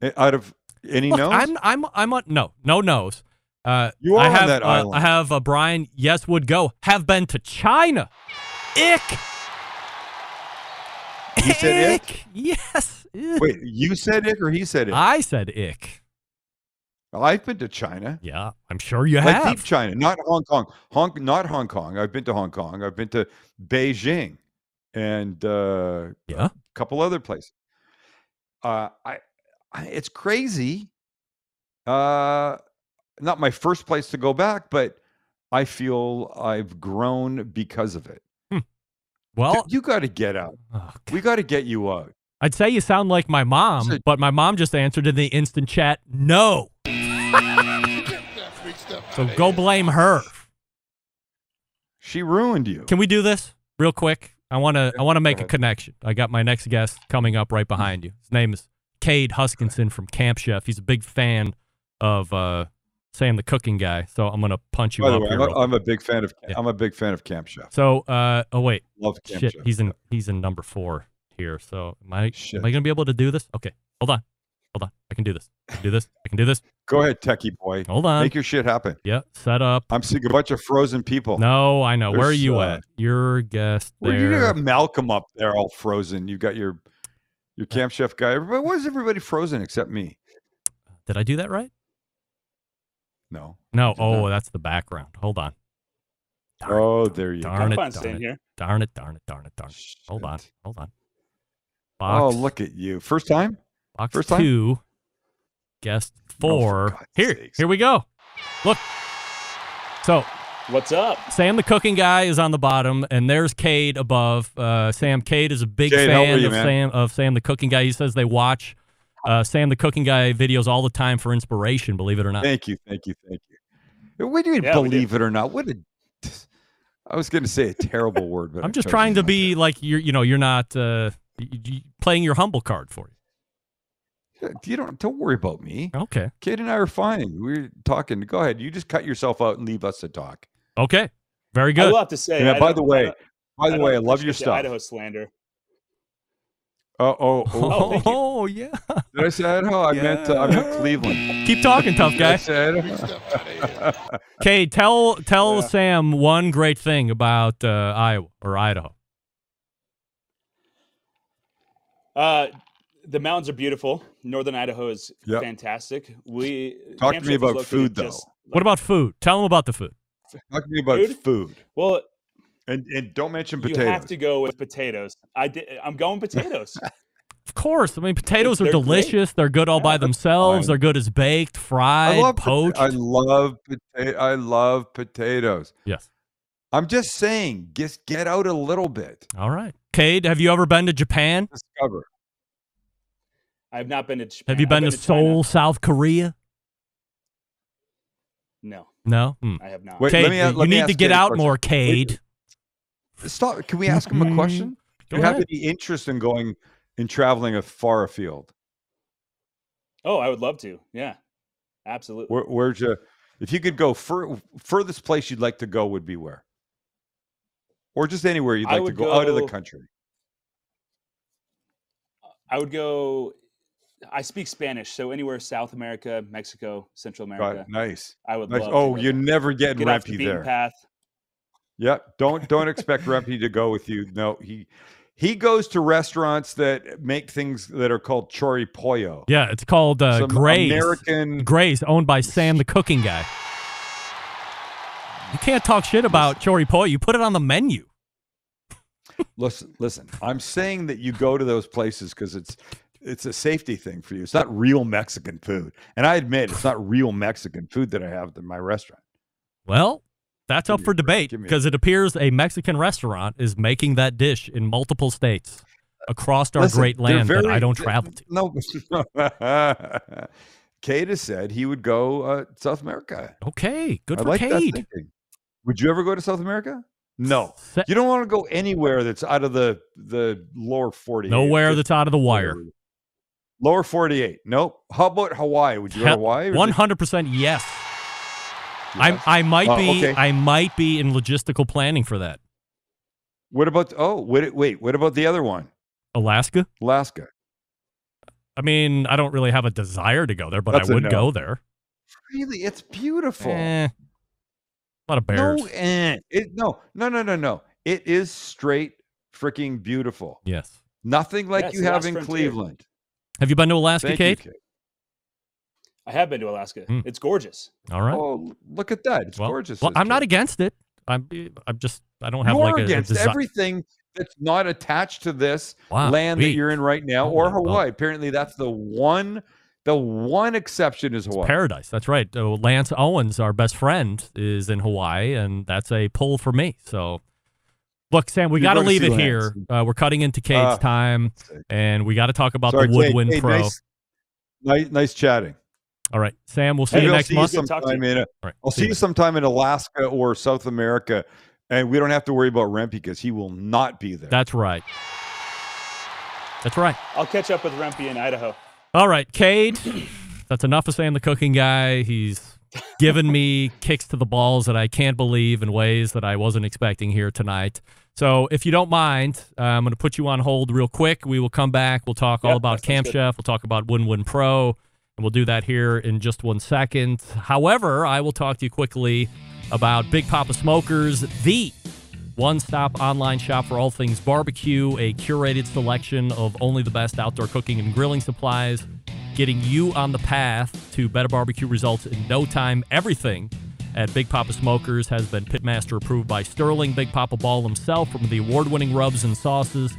Uh, Out of any Look, no's? I'm I'm I'm on no no nos. Uh, You are I on have, that uh, island. I have uh, Brian. Yes, would go. Have been to China. Ick. He said ick? Yes. Ick. Wait, you said ick or he said it? I said ick. I've been to China. Yeah, I'm sure you like have. deep China, not Hong Kong. Hong, not Hong Kong. I've been to Hong Kong. I've been to Beijing, and uh, Yeah. a couple other places. Uh, I, I, it's crazy. Uh, not my first place to go back, but I feel I've grown because of it. Well, you got to get out. Oh, we got to get you out. I'd say you sound like my mom, but my mom just answered in the instant chat, no. so go blame her. She ruined you. Can we do this real quick? I want to I want to make a connection. I got my next guest coming up right behind you. His name is Cade Huskinson from Camp Chef. He's a big fan of uh, Sam the cooking guy. So I'm to punch you By the way, here. I'm a, I'm a big fan of. Yeah. I'm a big fan of Camp Chef. So, uh, oh wait, Love Camp shit, Chef. he's in he's in number four here. So, am I Shit. am I gonna be able to do this? Okay, hold on, hold on. I can do this. I can do this. I can do this. Go ahead, techie boy. Hold on. Make your shit happen. Yeah, set up. I'm seeing a bunch of frozen people. No, I know. Where are you uh, at? Your guest Well, you got Malcolm up there, all frozen. You got your your Camp Chef guy. Everybody, why is everybody frozen except me? Did I do that right? No. No. Oh, not. that's the background. Hold on. Oh, there you Darn go. it! Darn it! here. Darn it! Darn it! Darn it! Darn it! Hold on. Hold on. Oh, look at you. First time? box first time? two. Guest Oh, four. God's here, sakes. here we go. Look. So What's up? Sam, the cooking guy, is on the bottom, and there's Cade above. Uh, Sam Cade is a big Cade, how are fan you, of man? Sam of Sam the cooking guy. He says they watch uh, Sam the cooking guy videos all the time for inspiration. Believe it or not. Thank you, thank you, thank you. What do you mean, Yeah, believe it or not? What a I was going to say a terrible word, but I'm just trying to not be like you're. You know, you're not uh, y- y- playing your humble card for you. You don't don't worry about me. Okay. Cade and I are fine. We're talking. Go ahead. You just cut yourself out and leave us to talk. Okay. Very I good. will have to say. Yeah, by the way, by the I way, I love your stuff. Idaho slander. Oh, oh, oh. Oh, yeah. Did I say Idaho? I meant uh, I meant Cleveland. Keep talking, tough guy. Okay, Idaho? Cade, tell tell Sam one great thing about uh, Iowa or Idaho. Uh, the mountains are beautiful. Northern Idaho is Yep. fantastic. We Talk Camp to me about food, though. just- What about food? Tell them about the food. Talk to me about Food? food. well, And and don't mention potatoes. you have to go with potatoes. I did. I'm going potatoes. Of course. I mean, potatoes are They're great. delicious. They're good all by Yeah, that's themselves. fine. They're good as baked, fried, I love pota- poached. I love pota- I love potatoes. yes. I'm just saying, just get out a little bit. All right. Cade, have you ever been to Japan? Discover. I have not been to. Japan. Have you I've been, to, China. Seoul, South Korea? No, No. Hmm. I have not. Wait, Cade, let me a- you me need to get Cade out question. more, Cade. Stop. Can we ask him a question? Mm-hmm. Go Do you have any interest in going and traveling a far afield? Oh, I would love to. Yeah, absolutely. Where, where's you? If you could go fur, furthest place you'd like to go would be where? Or just anywhere you'd like to would go, out of the country. I would go. I speak Spanish, so anywhere South America, Mexico, Central America. it. Nice. I would nice. love. Oh, go you're there. never getting get off the there. path. Yep. Don't don't expect Rempy to go with you. No, he he goes to restaurants that make things that are called chori pollo. Yeah, it's called uh, Some Gray's. American Gray's, owned by Sam the cooking guy. You can't talk shit about chori pollo. You put it on the menu. listen, listen. I'm saying that you go to those places because it's it's a safety thing for you. It's not real Mexican food. And I admit it's not real Mexican food that I have in my restaurant. Well, that's up for debate Give me a because it appears a Mexican restaurant is making that dish in multiple states across our Listen, great land that I don't travel to. No. Cade has said he would go uh, South America. Okay, good I for like Cade. Would you ever go to South America? No. You don't want to go anywhere that's out of the the lower forty. Nowhere that's out of the wire. Lower 48. Nope. How about Hawaii? Would you go to Hawaii? One hundred percent yes. I I might Oh, be okay. I might be in logistical planning for that. What about oh wait wait what about the other one? Alaska. Alaska. I mean, I don't really have a desire to go there, but That's I a would no. go there. Really, it's beautiful. Eh, a lot of bears. No, eh. it, no, no, no, no, no. It is straight freaking beautiful. Yes. Nothing like Yeah, you have in frontier. Cleveland. Have you been to Alaska, Thank Cade? you, Cade. I have been to Alaska. Hmm. It's gorgeous. All right. Oh, look at that! It's well, gorgeous. well, I'm not against it. I'm I'm just I don't have You like are a, a against desi- everything that's not attached to this Wow, land that you're in right now, Oh or my God. Hawaii. Apparently, that's the one. The one exception is Hawaii. paradise. That's right. Uh, Lance Owens, our best friend, is in Hawaii, and that's a pull for me. So, look, Sam, we got to leave it Lance. here. Uh, we're cutting into Cade's Ah, time, and we got to talk about Sorry, the Cade. Woodwind Hey, Pro. Nice, nice, nice chatting. All right, Sam, we'll see Maybe you I'll next see month. you to sometime you. in. A, All right, I'll see you later. sometime in Alaska or South America, and we don't have to worry about Rempy because he will not be there. That's right. That's right. I'll catch up with Rempy in Idaho. All right, Cade. That's enough of Sam the cooking guy. He's given me kicks to the balls that I can't believe in ways that I wasn't expecting here tonight. So, if you don't mind, uh, I'm going to put you on hold real quick. We will come back. We'll talk all about Camp good. Chef. We'll talk about Woodwind Pro, and we'll do that here in just one second. However, I will talk to you quickly about Big Poppa Smokers, the one stop online shop for all things barbecue, a curated selection of only the best outdoor cooking and grilling supplies, getting you on the path to better barbecue results in no time. Everything at Big Poppa Smokers has been Pitmaster approved by Sterling Big Poppa Ball himself, from the award winning rubs and sauces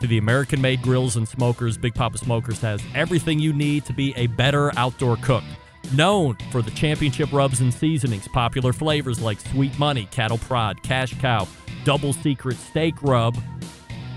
to the American made grills and smokers. Big Poppa Smokers has everything you need to be a better outdoor cook. Known for the championship rubs and seasonings, popular flavors like Sweet Money, Cattle Prod, Cash Cow, Double Secret Steak Rub,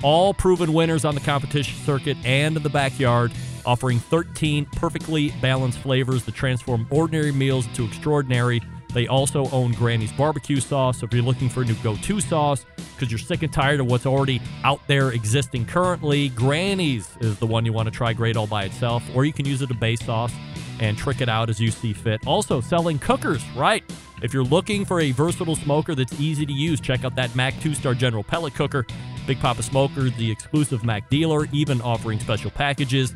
all proven winners on the competition circuit and in the backyard, offering 13 perfectly balanced flavors that transform ordinary meals into extraordinary. They also own Granny's barbecue sauce. So if you're looking for a new go-to sauce because you're sick and tired of what's already out there existing currently, Granny's is the one you want to try great all by itself, or you can use it as a base sauce and trick it out as you see fit. Also selling cookers, right? If you're looking for a versatile smoker that's easy to use, check out that MAK 2 Star General Pellet Cooker. Big Poppa Smoker, the exclusive MAK dealer, even offering special packages.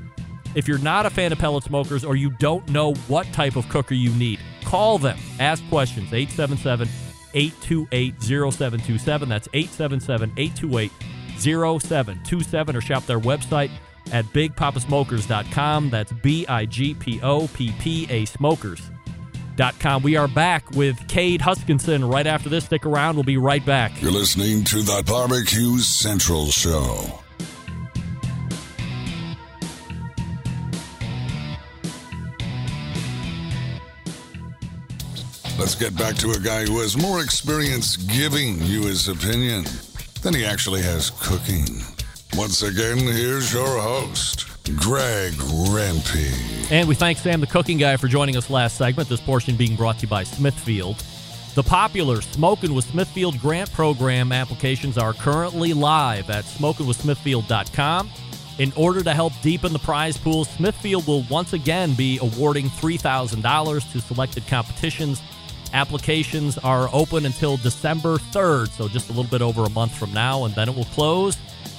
If you're not a fan of pellet smokers or you don't know what type of cooker you need, call them. Ask questions. 877 828 0727. That's 877 828 0727. Or shop their website at bigpoppasmokers.com. That's B I G P O P P A smokers.com. We are back with Cade Huskinson right after this. Stick around. We'll be right back. You're listening to the Barbecue Central Show. Let's get back to a guy who has more experience giving you his opinion than he actually has cooking. Once again, here's your host, Greg Rempe. And we thank Sam, the cooking guy, for joining us last segment. This portion being brought to you by Smithfield. The popular Smoking with Smithfield grant program applications are currently live at smokingwithsmithfield.com. In order to help deepen the prize pool, Smithfield will once again be awarding $3,000 to selected competitions. Applications are open until December 3rd, so just a little bit over a month from now, and then it will close.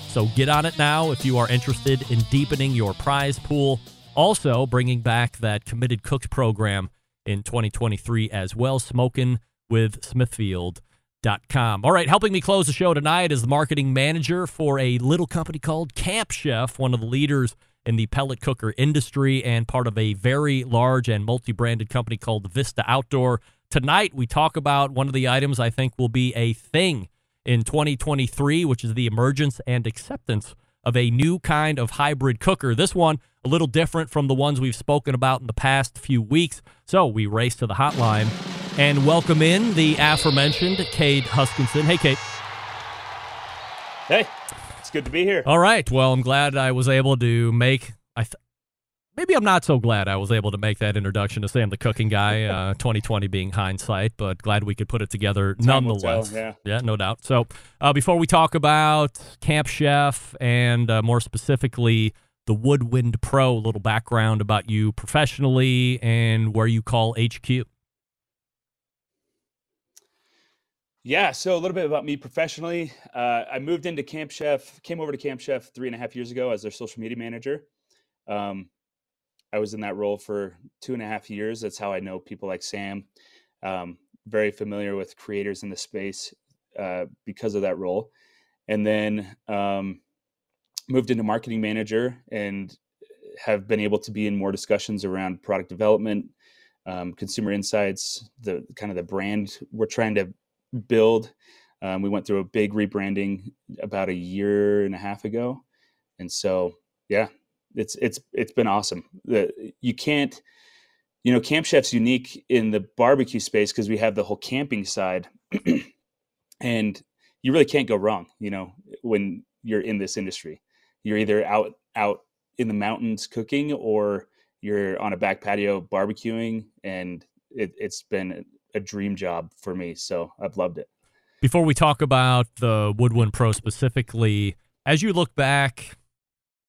So get on it now if you are interested in deepening your prize pool. Also, bringing back that committed cooks program in 2023 as well, smoking with Smithfield.com. All right, helping me close the show tonight is the marketing manager for a little company called Camp Chef, one of the leaders in the pellet cooker industry and part of a very large and multi branded company called Vista Outdoor. Tonight, we talk about one of the items I think will be a thing in 2023, which is the emergence and acceptance of a new kind of hybrid cooker. This one, a little different from the ones we've spoken about in the past few weeks. So we race to the hotline and welcome in the aforementioned Cade Huskinson. Hey, Cade. Hey, it's good to be here. All right. Well, I'm glad I was able to make. I th- maybe I'm not so glad I was able to make that introduction to Sam, the cooking guy. Uh, 2020 being hindsight, but glad we could put it together Time nonetheless. tell, yeah. yeah, no doubt. So, uh, before we talk about Camp Chef and uh, more specifically the Woodwind Pro, a little background about you professionally and where you call HQ. Yeah, so a little bit about me professionally. Uh, I moved into Camp Chef, came over to Camp Chef three and a half years ago as their social media manager. Um, I was in that role for two and a half years. That's how I know people like Sam. Um, very familiar with creators in the space uh, because of that role. And then um, moved into marketing manager and have been able to be in more discussions around product development, um, consumer insights, the kind of the brand we're trying to build. Um, we went through a big rebranding about a year and a half ago, and so yeah, it's it's it's been awesome. The, you can't, you know, Camp Chef's unique in the barbecue space because we have the whole camping side, and you really can't go wrong. You know, when you're in this industry, you're either out out in the mountains cooking or you're on a back patio barbecuing, and it, it's been a dream job for me. So I've loved it. Before we talk about the Woodwind Pro specifically, as you look back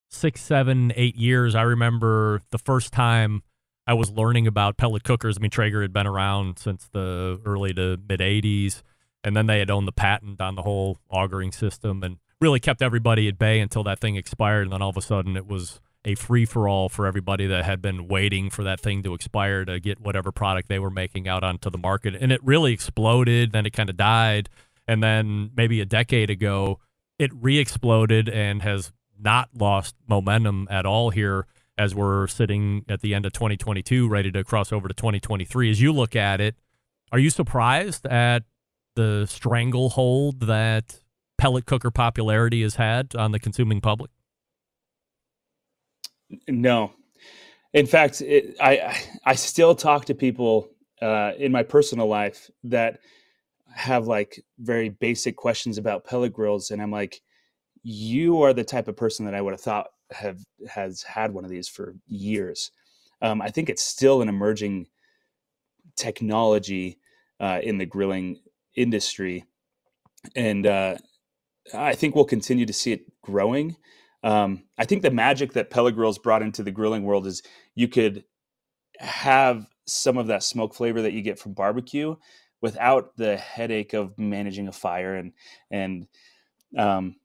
six, seven, eight years, I remember the first time I was learning about pellet cookers. I mean, Traeger had been around since the early to mid 80s, and then they had owned the patent on the whole augering system and really kept everybody at bay until that thing expired. And then all of a sudden, it was a free for all for everybody that had been waiting for that thing to expire to get whatever product they were making out onto the market. And it really exploded. Then it kind of died. And then maybe a decade ago, it re exploded and has not lost momentum at all here as we're sitting at the end of 2022, ready to cross over to 2023. As you look at it, are you surprised at the stranglehold that pellet cooker popularity has had on the consuming public? No, in fact, it, I I still talk to people uh, in my personal life that have like very basic questions about pellet grills, and I'm like, you are the type of person that I would have thought have has had one of these for years. Um, I think it's still an emerging technology uh, in the grilling industry, and uh, I think we'll continue to see it growing. Um, I think the magic that pellet grills brought into the grilling world is you could have some of that smoke flavor that you get from barbecue without the headache of managing a fire and and um,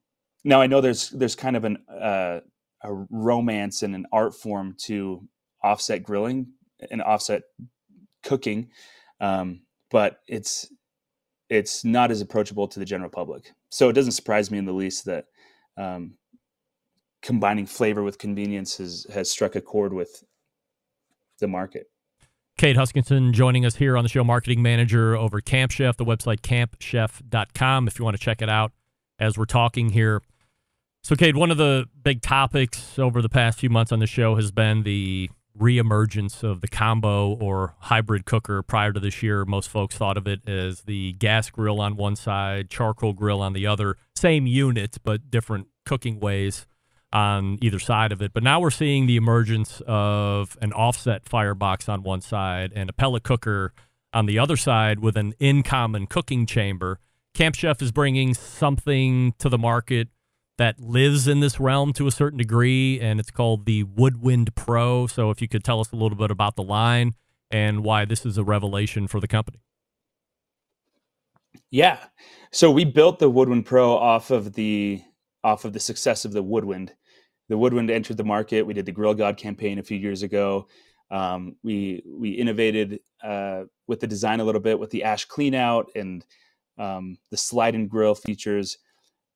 now I know there's there's kind of an uh, a romance and an art form to offset grilling and offset cooking, um, but it's it's not as approachable to the general public. So it doesn't surprise me in the least that um, combining flavor with convenience has has struck a chord with the market. Cade Huskinson joining us here on the show, marketing manager over Camp Chef, the website campchef.com if you want to check it out as we're talking here. So, Cade, one of the big topics over the past few months on the show has been the reemergence of the combo or hybrid cooker. Prior to this year, most folks thought of it as the gas grill on one side, charcoal grill on the other, same unit, but different cooking ways on either side of it. But now we're seeing the emergence of an offset firebox on one side and a pellet cooker on the other side with an in common cooking chamber. Camp Chef is bringing something to the market that lives in this realm to a certain degree, and it's called the Woodwind Pro. So, if you could tell us a little bit about the line and why this is a revelation for the company. Yeah, so we built the Woodwind Pro off of the off of the success of the Woodwind. The Woodwind entered the market. We did the Grill God campaign a few years ago. Um, we we innovated uh, with the design a little bit with the ash clean out and um, the slide and grill features.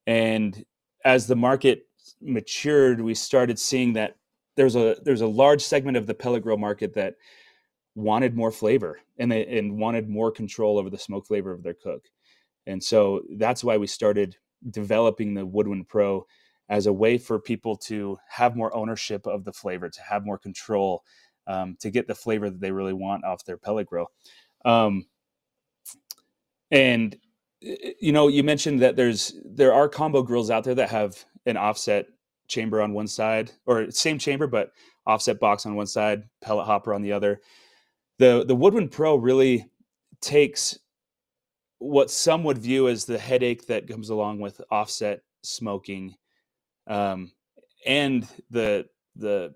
And as the market matured, we started seeing that there's a there's a large segment of the pellet grill market that wanted more flavor and they and wanted more control over the smoke flavor of their cook. And so that's why we started developing the Woodwind Pro as a way for people to have more ownership of the flavor, to have more control, um, to get the flavor that they really want off their pellet grill. Um, and you know, you mentioned that there's there are combo grills out there that have an offset chamber on one side, or same chamber but offset box on one side, pellet hopper on the other. The the Woodwind Pro really takes what some would view as the headache that comes along with offset smoking, um, and the the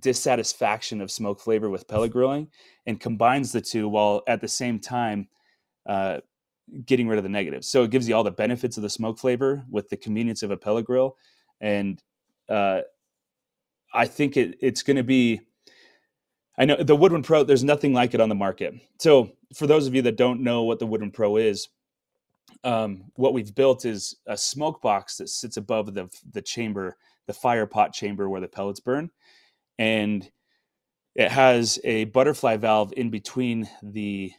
dissatisfaction of smoke flavor with pellet grilling, and combines the two while at the same time uh, getting rid of the negatives. So it gives you all the benefits of the smoke flavor with the convenience of a pellet grill, and uh, I think it, it's going to be. I know the Woodwind Pro. There's nothing like it on the market. So for those of you that don't know what the Woodwind Pro is, um, what we've built is a smoke box that sits above the the chamber, the fire pot chamber where the pellets burn, and it has a butterfly valve in between the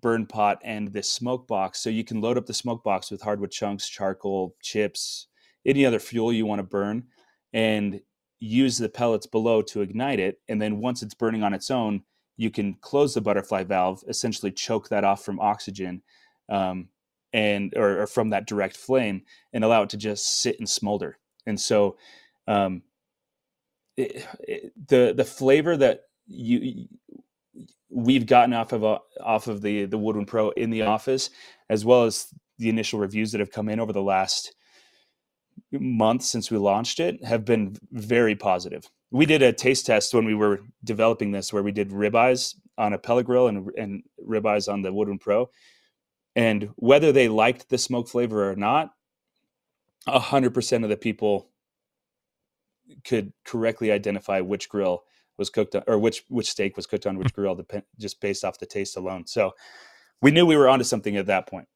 burn pot and this smoke box. So you can load up the smoke box with hardwood chunks, charcoal, chips, any other fuel you want to burn, and use the pellets below to ignite it. And then once it's burning on its own, you can close the butterfly valve, essentially choke that off from oxygen, um, and or, or, from that direct flame, and allow it to just sit and smolder. And so, um, it, it, the the flavor that you we've gotten off of off of the the Woodwind Pro in the office, as well as the initial reviews that have come in over the last month since we launched it, have been very positive. We did a taste test when we were developing this, where we did ribeyes on a pellet grill and and ribeyes on the Woodwind Pro, and whether they liked the smoke flavor or not, hundred percent of the people could correctly identify which grill was cooked on, or which which steak was cooked on which mm. grill, depend, just based off the taste alone. So we knew we were onto something at that point.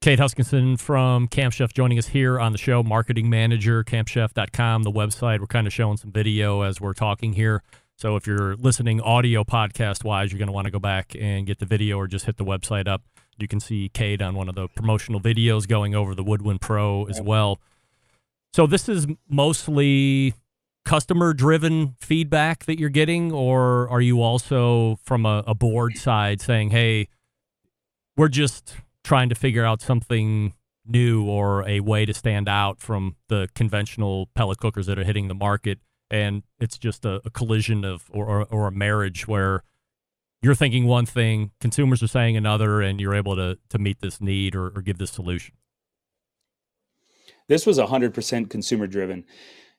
Cade Huskinson from Camp Chef joining us here on the show, marketing manager, campchef.com, the website. We're kind of showing some video as we're talking here. So if you're listening audio podcast wise, you're going to want to go back and get the video or just hit the website up. You can see Cade on one of the promotional videos going over the Woodwind Pro as well. So this is mostly customer driven feedback that you're getting, or are you also from a, a board side saying, hey, we're just trying to figure out something new or a way to stand out from the conventional pellet cookers that are hitting the market? And it's just a, a collision of, or, or, or a marriage where you're thinking one thing, consumers are saying another, and you're able to to meet this need or, or give this solution. This was 100% consumer driven.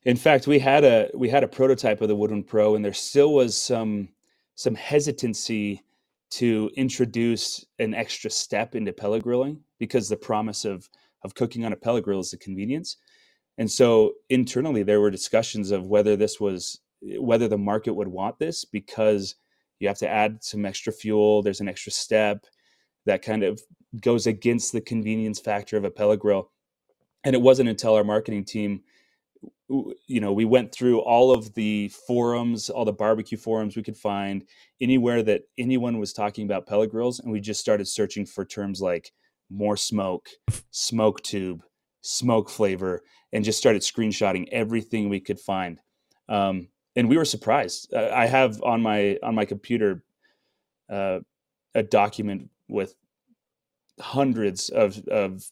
In fact, we had a we had a prototype of the Woodwind Pro, and there still was some some hesitancy to introduce an extra step into pellet grilling because the promise of of cooking on a pellet grill is the convenience. And so internally, there were discussions of whether this was whether the market would want this because you have to add some extra fuel. There's an extra step that kind of goes against the convenience factor of a pellet grill. And it wasn't until our marketing team, you know, we went through all of the forums, all the barbecue forums we could find, anywhere that anyone was talking about pellet grills, and we just started searching for terms like more smoke, smoke tube, smoke flavor, and just started screenshotting everything we could find. Um, and we were surprised. Uh, I have on my on my computer uh, a document with hundreds of of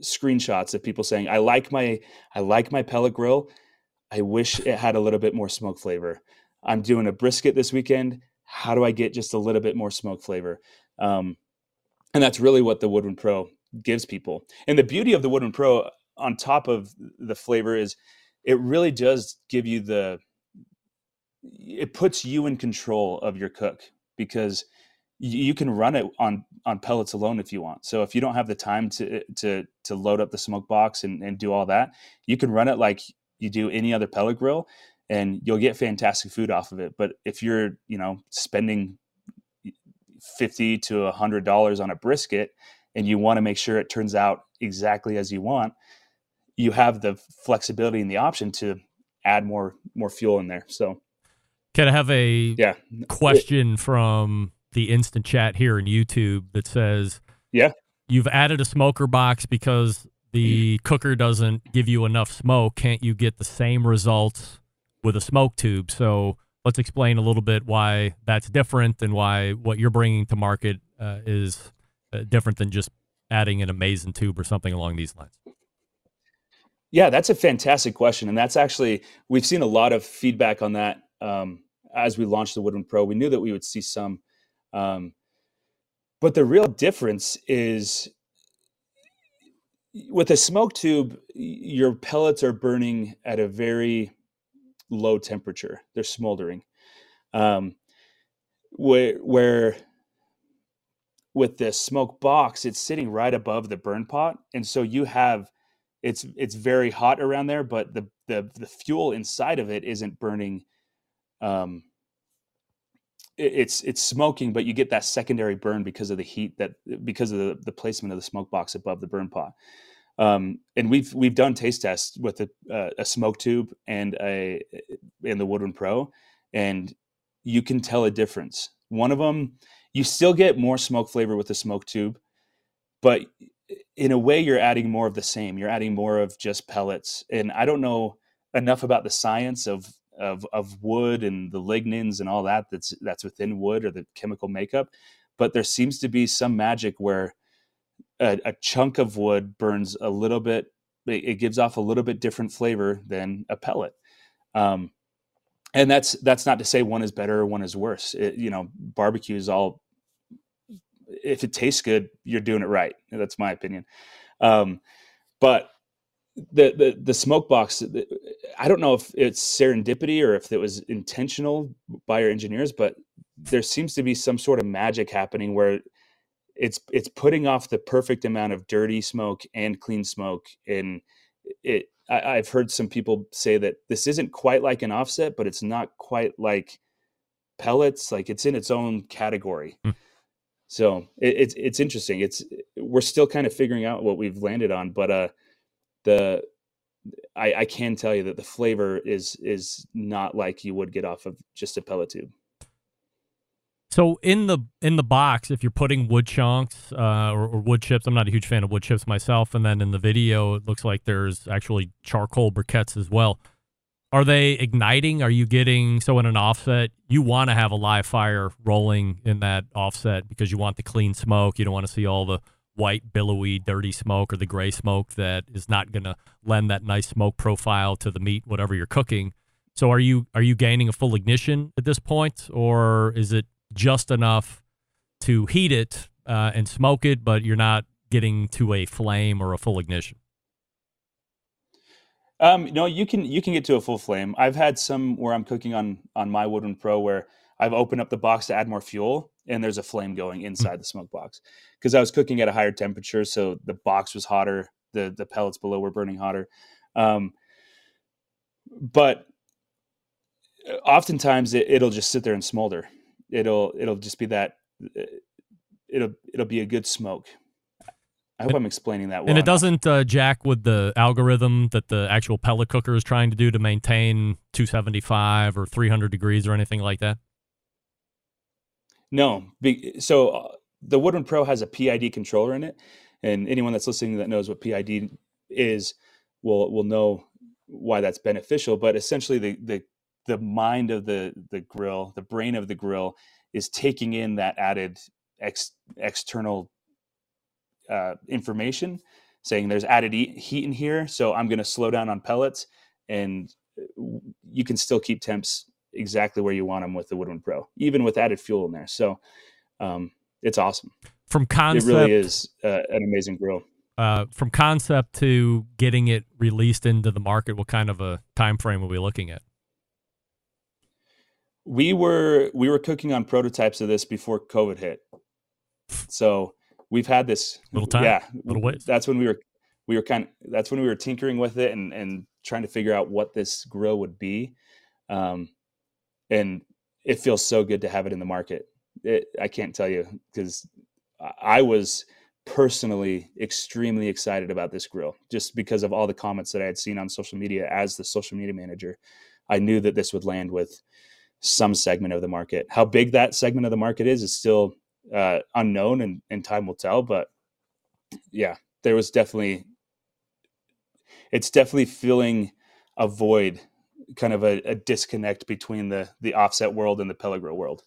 screenshots of people saying, "I like my I like my pellet grill. I wish it had a little bit more smoke flavor. I'm doing a brisket this weekend. How do I get just a little bit more smoke flavor?" Um, and that's really what the Woodwind Pro gives people. And the beauty of the Woodwind Pro, on top of the flavor, is it really does give you the it puts you in control of your cook because you can run it on on pellets alone if you want. So if you don't have the time to to to load up the smoke box and, and do all that, you can run it like you do any other pellet grill and you'll get fantastic food off of it. But if you're, you know, spending 50 to a hundred dollars on a brisket and you want to make sure it turns out exactly as you want, you have the flexibility and the option to add more more fuel in there. So can I have a yeah. question from the instant chat here in YouTube that says, "Yeah, you've added a smoker box because the cooker doesn't give you enough smoke. Can't you get the same results with a smoke tube?" So let's explain a little bit why that's different and why what you're bringing to market uh, is uh, different than just adding an A-MAZE-N tube or something along these lines. Yeah, that's a fantastic question, and that's actually we've seen a lot of feedback on that um, as we launched the Woodwind Pro. We knew that we would see some um, but the real difference is with a smoke tube, your pellets are burning at a very low temperature. They're smoldering. Um, where, where with the smoke box, it's sitting right above the burn pot, and so you have it's it's very hot around there, but the the the fuel inside of it isn't burning um, it's it's smoking, but you get that secondary burn because of the heat that because of the, the placement of the smoke box above the burn pot. Um, and we've we've done taste tests with a, uh, a smoke tube and a in the Woodwind Pro, and you can tell a difference. One of them, you still get more smoke flavor with the smoke tube, but in a way, you're adding more of the same. You're adding more of just pellets, and I don't know enough about the science of of of wood and the lignins and all that that's that's within wood or the chemical makeup but there seems to be some magic where a, a chunk of wood burns a little bit it, gives off a little bit different flavor than a pellet. Um, and that's that's not to say one is better or one is worse. It, you know barbecue is all if it tastes good you're doing it right. That's my opinion. Um, but the the the smoke box i don't know if it's serendipity or if it was intentional by our engineers but there seems to be some sort of magic happening where it's it's putting off the perfect amount of dirty smoke and clean smoke. And it I, have heard some people say that this isn't quite like an offset but it's not quite like pellets. Like it's in its own category. Mm. so it, it's it's interesting. It's we're still kind of figuring out what we've landed on but uh the I, I can tell you that the flavor is is not like you would get off of just a pellet tube. So in the in the box, if you're putting wood chunks uh, or, or, wood chips, I'm not a huge fan of wood chips myself. And then in the video, it looks like there's actually charcoal briquettes as well. Are they igniting? Are you getting so in an offset? You want to have a live fire rolling in that offset because you want the clean smoke. You don't want to see all the white, billowy, dirty smoke or the gray smoke that is not going to lend that nice smoke profile to the meat, whatever you're cooking. So are you are you gaining a full ignition at this point, or is it just enough to heat it uh, and smoke it, but you're not getting to a flame or a full ignition? Um, no, you can you can get to a full flame. I've had some where I'm cooking on on my Woodwind Pro where I've opened up the box to add more fuel, and there's a flame going inside mm-hmm. the smoke box because I was cooking at a higher temperature, so the box was hotter the the pellets below were burning hotter. Um, but uh, oftentimes it, it'll just sit there and smolder. It'll it'll just be that uh, it'll it'll be a good smoke. I hope I'm explaining that well. and it doesn't uh, jack with the algorithm that the actual pellet cooker is trying to do to maintain 275 or 300 degrees or anything like that. No, so uh, the Woodwind Pro has a PID controller in it, and anyone that's listening that knows what PID is will will know why that's beneficial. But essentially, the the the mind of the the grill, the brain of the grill, is taking in that added ex, external uh, information, saying there's added heat in here, so I'm going to slow down on pellets, and uh, you can still keep temps exactly where you want them with the Woodwind Pro, even with added fuel in there. So um, it's awesome. From concept, it really is uh, an amazing grill. Uh, from concept to getting it released into the market, what kind of a time frame are we looking at? We were we were cooking on prototypes of this before COVID hit, so we've had this little time, yeah, little ways. That's when we were we were kind of that's when we were tinkering with it and and trying to figure out what this grill would be. Um, and it feels so good to have it in the market. It, I can't tell you because I was personally extremely excited about this grill just because of all the comments that I had seen on social media as the social media manager. I knew that this would land with some segment of the market. How big that segment of the market is is still uh, unknown, and, and time will tell. But yeah, there was definitely it's definitely filling a void kind of a, a, disconnect between the the offset world and the pellet world.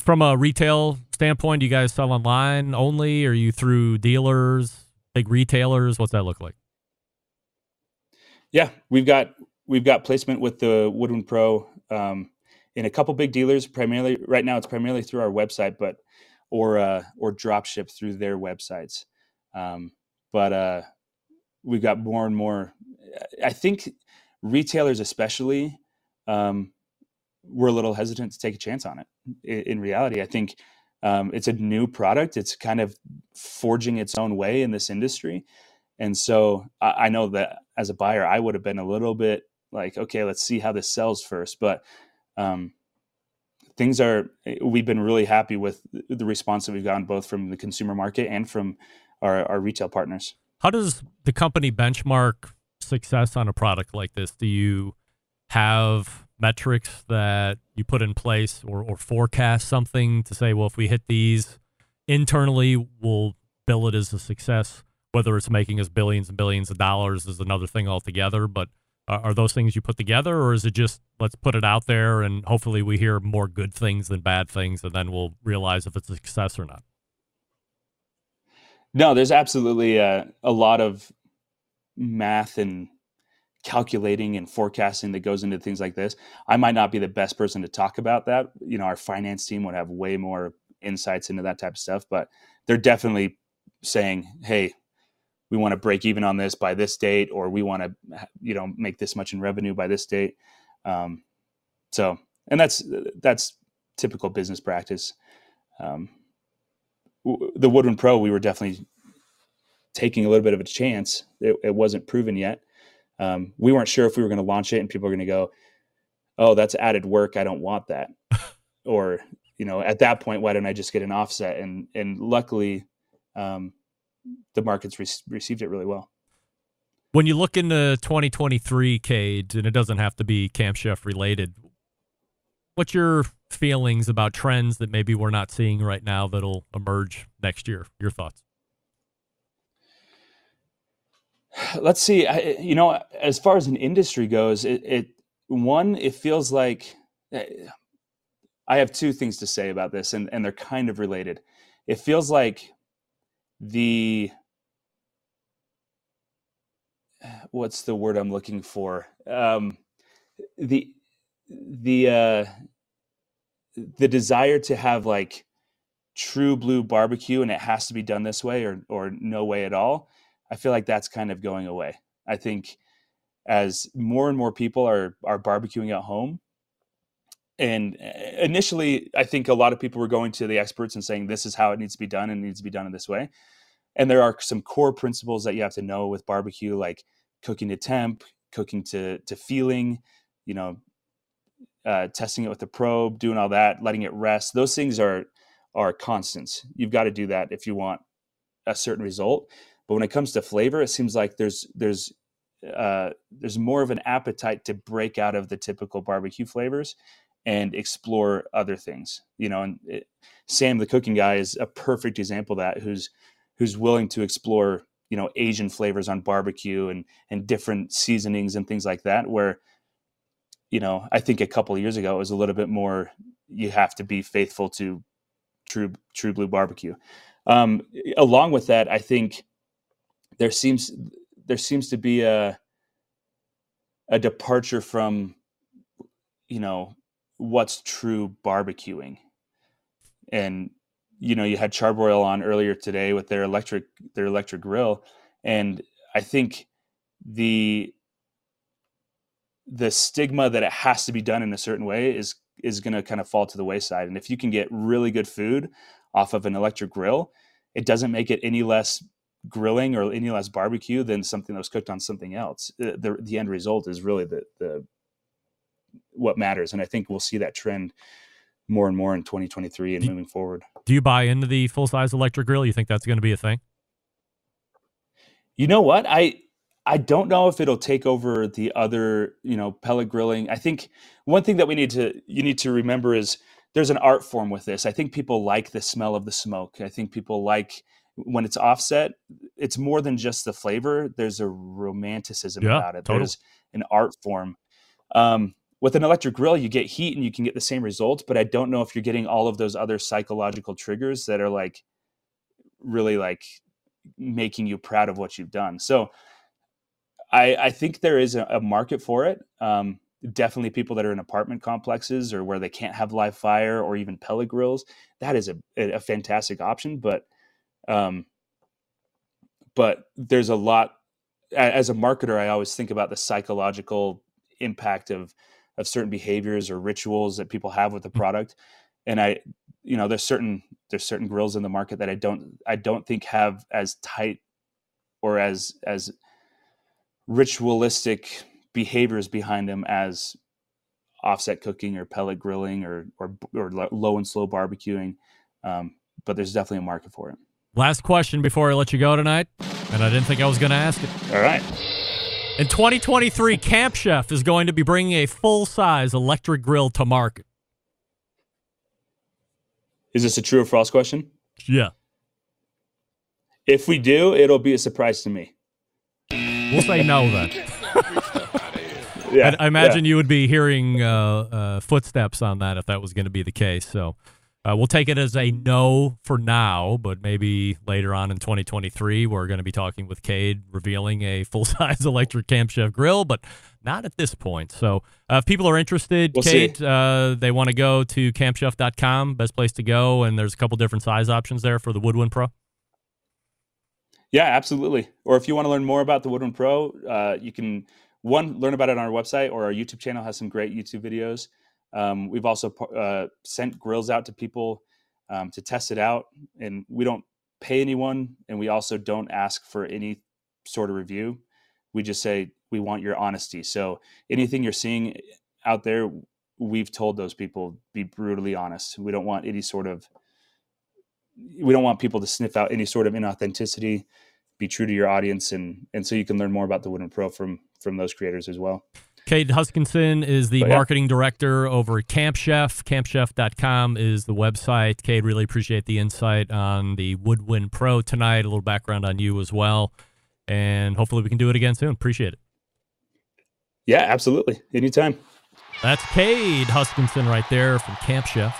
From a retail standpoint, do you guys sell online only? Or are you through dealers, big retailers? What's that look like? Yeah, we've got we've got placement with the Woodwind Pro um, in a couple big dealers. Primarily, right now, it's primarily through our website, but or uh, or drop ship through their websites. Um, but uh, we've got more and more. I think retailers especially um, were a little hesitant to take a chance on it in, in reality. I think um, it's a new product. It's kind of forging its own way in this industry. And so I, I, know that as a buyer i would have been a little bit like okay let's see how this sells first. But um, things are we've been really happy with the response that we've gotten both from the consumer market and from our, our retail partners. How does the company benchmark success on a product like this? Do you have metrics that you put in place or, or forecast something to say, well, if we hit these internally, we'll bill it as a success? Whether it's making us billions and billions of dollars is another thing altogether. But are, are those things you put together, or is it just let's put it out there and hopefully we hear more good things than bad things, and then we'll realize if it's a success or not? No, there's absolutely a, a lot of math and calculating and forecasting that goes into things like this. I might not be the best person to talk about that. You know, our finance team would have way more insights into that type of stuff, but they're definitely saying, "Hey, we want to break even on this by this date, or we want to, you know, make this much in revenue by this date." Um, so, and that's that's typical business practice. Um, the Woodwind Pro, we were definitely taking a little bit of a chance. It, it wasn't proven yet. Um, we weren't sure if we were going to launch it and people were going to go, "Oh, that's added work. I don't want that," or you know, at that point, why don't I just get an offset? And and luckily, um, the markets re- received it really well. When you look into 2023, Cade, and it doesn't have to be Camp Chef related, what's your feelings about trends that maybe we're not seeing right now that'll emerge next year? Your thoughts? Let's see I, you know as far as an industry goes it, it one it feels like eh, i have two things to say about this and, and they're kind of related. It feels like the what's the word i'm looking for? Um, the the uh, the desire to have like true blue barbecue and it has to be done this way or or no way at all I feel like that's kind of going away. I think as more and more people are are barbecuing at home, and eh, initially, I think a lot of people were going to the experts and saying this is how it needs to be done and needs to be done in this way. and there are some core principles that you have to know with barbecue, like cooking to temp, cooking to to feeling, you know, uh, testing it with the probe, doing all that, letting it rest. Those things are are constants. You've got to do that if you want a certain result. But when it comes to flavor, it seems like there's there's uh, there's more of an appetite to break out of the typical barbecue flavors and explore other things. You know, and it, Sam, the cooking guy, is a perfect example of that. Who's who's willing to explore you know Asian flavors on barbecue and and different seasonings and things like that. Where you know, I think a couple years ago it was a little bit more. You have to be faithful to true true blue barbecue. Um, along with that, I think there seems there seems to be a a departure from you know what's true barbecuing. And you know you had charbroil on earlier today with their electric their electric grill. And i think the the stigma that it has to be done in a certain way is is going to kind of fall to the wayside. And if you can get really good food off of an electric grill it doesn't make it any less grilling or any less barbecue than something that was cooked on something else. Uh, the the end result is really the the what matters, and I think we'll see that trend more and more in 2023 and do, moving forward. Do you buy into the full size electric grill? You think that's going to be a thing? You know what I. I don't know if it'll take over the other, you know, pellet grilling. I think one thing that we need to you need to remember is there's an art form with this. I think people like the smell of the smoke. I think people like when it's offset, it's more than just the flavor. There's a romanticism yeah, about it. Totally. There's an art form. Um, with an electric grill, you get heat and you can get the same results, but I don't know if you're getting all of those other psychological triggers that are like really like making you proud of what you've done. So I, I think there is a, a market for it. Um, definitely people that are in apartment complexes or where they can't have live fire or even pellet grills. That is a, a fantastic option, but um, but there's a lot as a marketer i always think about the psychological impact of of certain behaviors or rituals that people have with the mm. product. And i you know there's certain there's certain grills in the market that i don't i don't think have as tight or as as ritualistic behaviors behind them as offset cooking or pellet grilling or or, or low and slow barbecuing. Um, but there's definitely a market for it Last question before I let you go tonight, and I didn't think I was going to ask it. All right. In 2023, Camp Chef is going to be bringing a full size electric grill to market. Is this a true or false question? Yeah. If we do, it'll be a surprise to me. We'll say no then. yeah, I, I imagine yeah. you would be hearing uh, uh, footsteps on that if that was going to be the case. So uh, we'll take it as a no for now, but maybe later on in 2023, we're going to be talking with Cade, revealing a full size electric Camp Chef grill, but not at this point. So uh, if people are interested, we'll Cade, uh, they want to go to campchef.com, best place to go. And there's a couple different size options there for the Woodwind Pro. Yeah, absolutely. Or if you want to learn more about the Woodwind Pro, uh, you can, one, learn about it on our website or our YouTube channel has some great YouTube videos. Um, we've also uh, sent grills out to people um, to test it out, and we don't pay anyone, and we also don't ask for any sort of review. We just say we want your honesty. So anything you're seeing out there, we've told those people be brutally honest. We don't want any sort of we don't want people to sniff out any sort of inauthenticity. Be true to your audience, and and so you can learn more about the Woodwind Pro from from those creators as well. Cade Huskinson is the oh, yeah. marketing director over at Camp Chef. CampChef.com is the website. Cade, really appreciate the insight on the Woodwind Pro tonight, a little background on you as well. And hopefully we can do it again soon. Appreciate it. Yeah, absolutely. Anytime. That's Cade Huskinson right there from Camp Chef.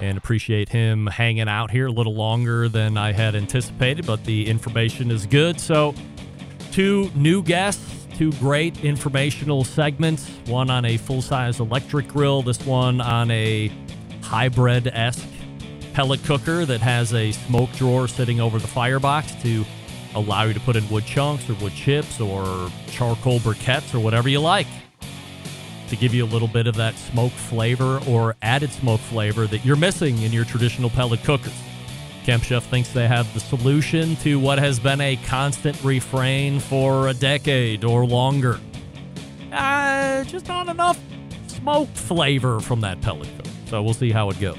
And appreciate him hanging out here a little longer than I had anticipated, but the information is good. So, two new guests Two great informational segments one on a full size electric grill, this one on a hybrid esque pellet cooker that has a smoke drawer sitting over the firebox to allow you to put in wood chunks or wood chips or charcoal briquettes or whatever you like to give you a little bit of that smoke flavor or added smoke flavor that you're missing in your traditional pellet cookers. Camp Chef thinks they have the solution to what has been a constant refrain for a decade or longer. Uh, just not enough smoked flavor from that pellet. So we'll see how it goes.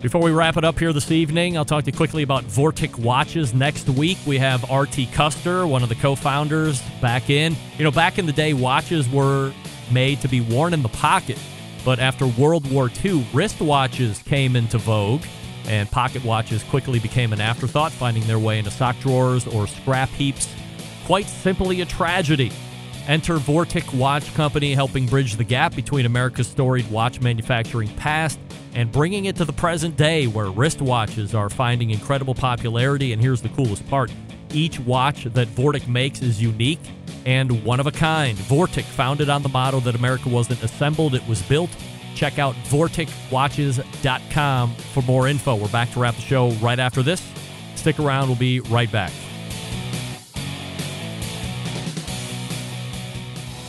Before we wrap it up here this evening, I'll talk to you quickly about Vortic watches. Next week, we have RT Custer, one of the co founders, back in. You know, back in the day, watches were made to be worn in the pocket, but after World War II, wristwatches came into vogue, and pocket watches quickly became an afterthought, finding their way into sock drawers or scrap heaps. Quite simply a tragedy. Enter Vortic Watch Company, helping bridge the gap between America's storied watch manufacturing past and bringing it to the present day where wristwatches are finding incredible popularity. And here's the coolest part each watch that Vortic makes is unique and one of a kind. Vortic, founded on the motto that America wasn't assembled, it was built. Check out vorticwatches.com for more info. We're back to wrap the show right after this. Stick around, we'll be right back.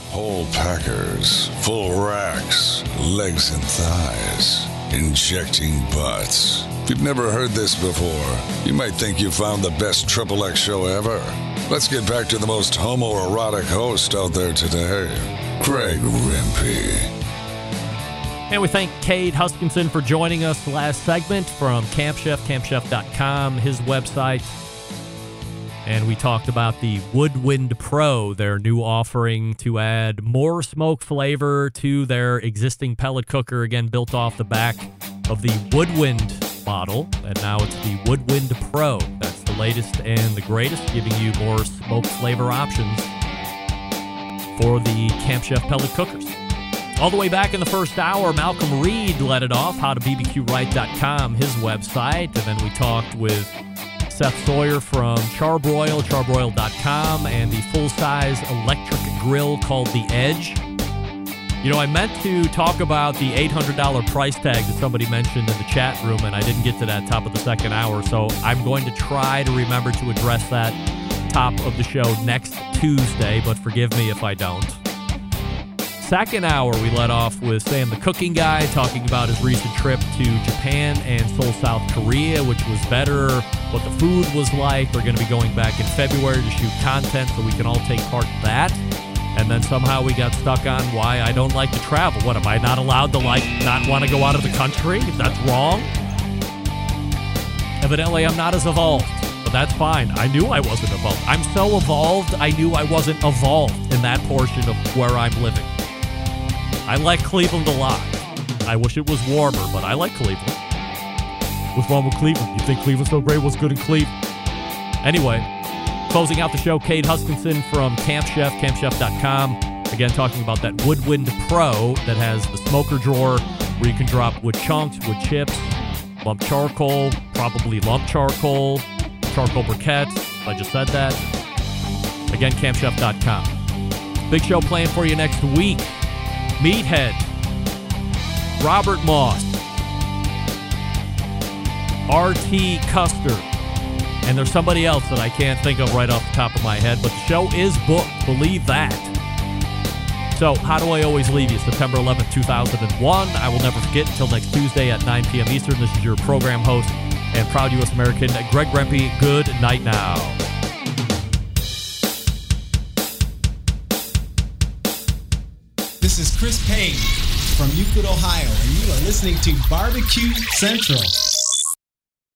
Whole packers, full racks, legs and thighs, injecting butts. If you've never heard this before, you might think you found the best Triple X show ever. Let's get back to the most homoerotic host out there today, Craig Rempe. And we thank Cade Huskinson for joining us last segment from Camp Chef, campchef.com, his website. And we talked about the Woodwind Pro, their new offering to add more smoke flavor to their existing pellet cooker, again, built off the back of the Woodwind model. And now it's the Woodwind Pro. That's the latest and the greatest, giving you more smoke flavor options for the Camp Chef pellet cookers. All the way back in the first hour, Malcolm Reed led it off, howtobbqright.com, his website. And then we talked with Seth Sawyer from Charbroil, charbroil.com, and the full size electric grill called the Edge. You know, I meant to talk about the $800 price tag that somebody mentioned in the chat room, and I didn't get to that top of the second hour. So I'm going to try to remember to address that top of the show next Tuesday, but forgive me if I don't. Second hour, we let off with Sam the Cooking Guy talking about his recent trip to Japan and Seoul, South Korea, which was better, what the food was like. We're going to be going back in February to shoot content so we can all take part in that. And then somehow we got stuck on why I don't like to travel. What, am I not allowed to like not want to go out of the country? If that's wrong. Evidently, I'm not as evolved, but that's fine. I knew I wasn't evolved. I'm so evolved, I knew I wasn't evolved in that portion of where I'm living. I like Cleveland a lot. I wish it was warmer, but I like Cleveland. What's wrong with Cleveland? You think Cleveland's so great? What's good in Cleveland? Anyway, closing out the show, Cade Huskinson from Camp Chef, campchef.com. Again, talking about that Woodwind Pro that has the smoker drawer where you can drop wood chunks, wood chips, lump charcoal, probably lump charcoal, charcoal briquettes. I just said that. Again, campchef.com. Big show planned for you next week. Meathead, Robert Moss, RT Custer, and there's somebody else that I can't think of right off the top of my head, but the show is booked. Believe that. So, how do I always leave you? September 11th, 2001. I will never forget until next Tuesday at 9 p.m. Eastern. This is your program host and proud U.S. American, Greg Rempe. Good night now. This is Chris Payne from Euclid, Ohio, and you are listening to Barbecue Central.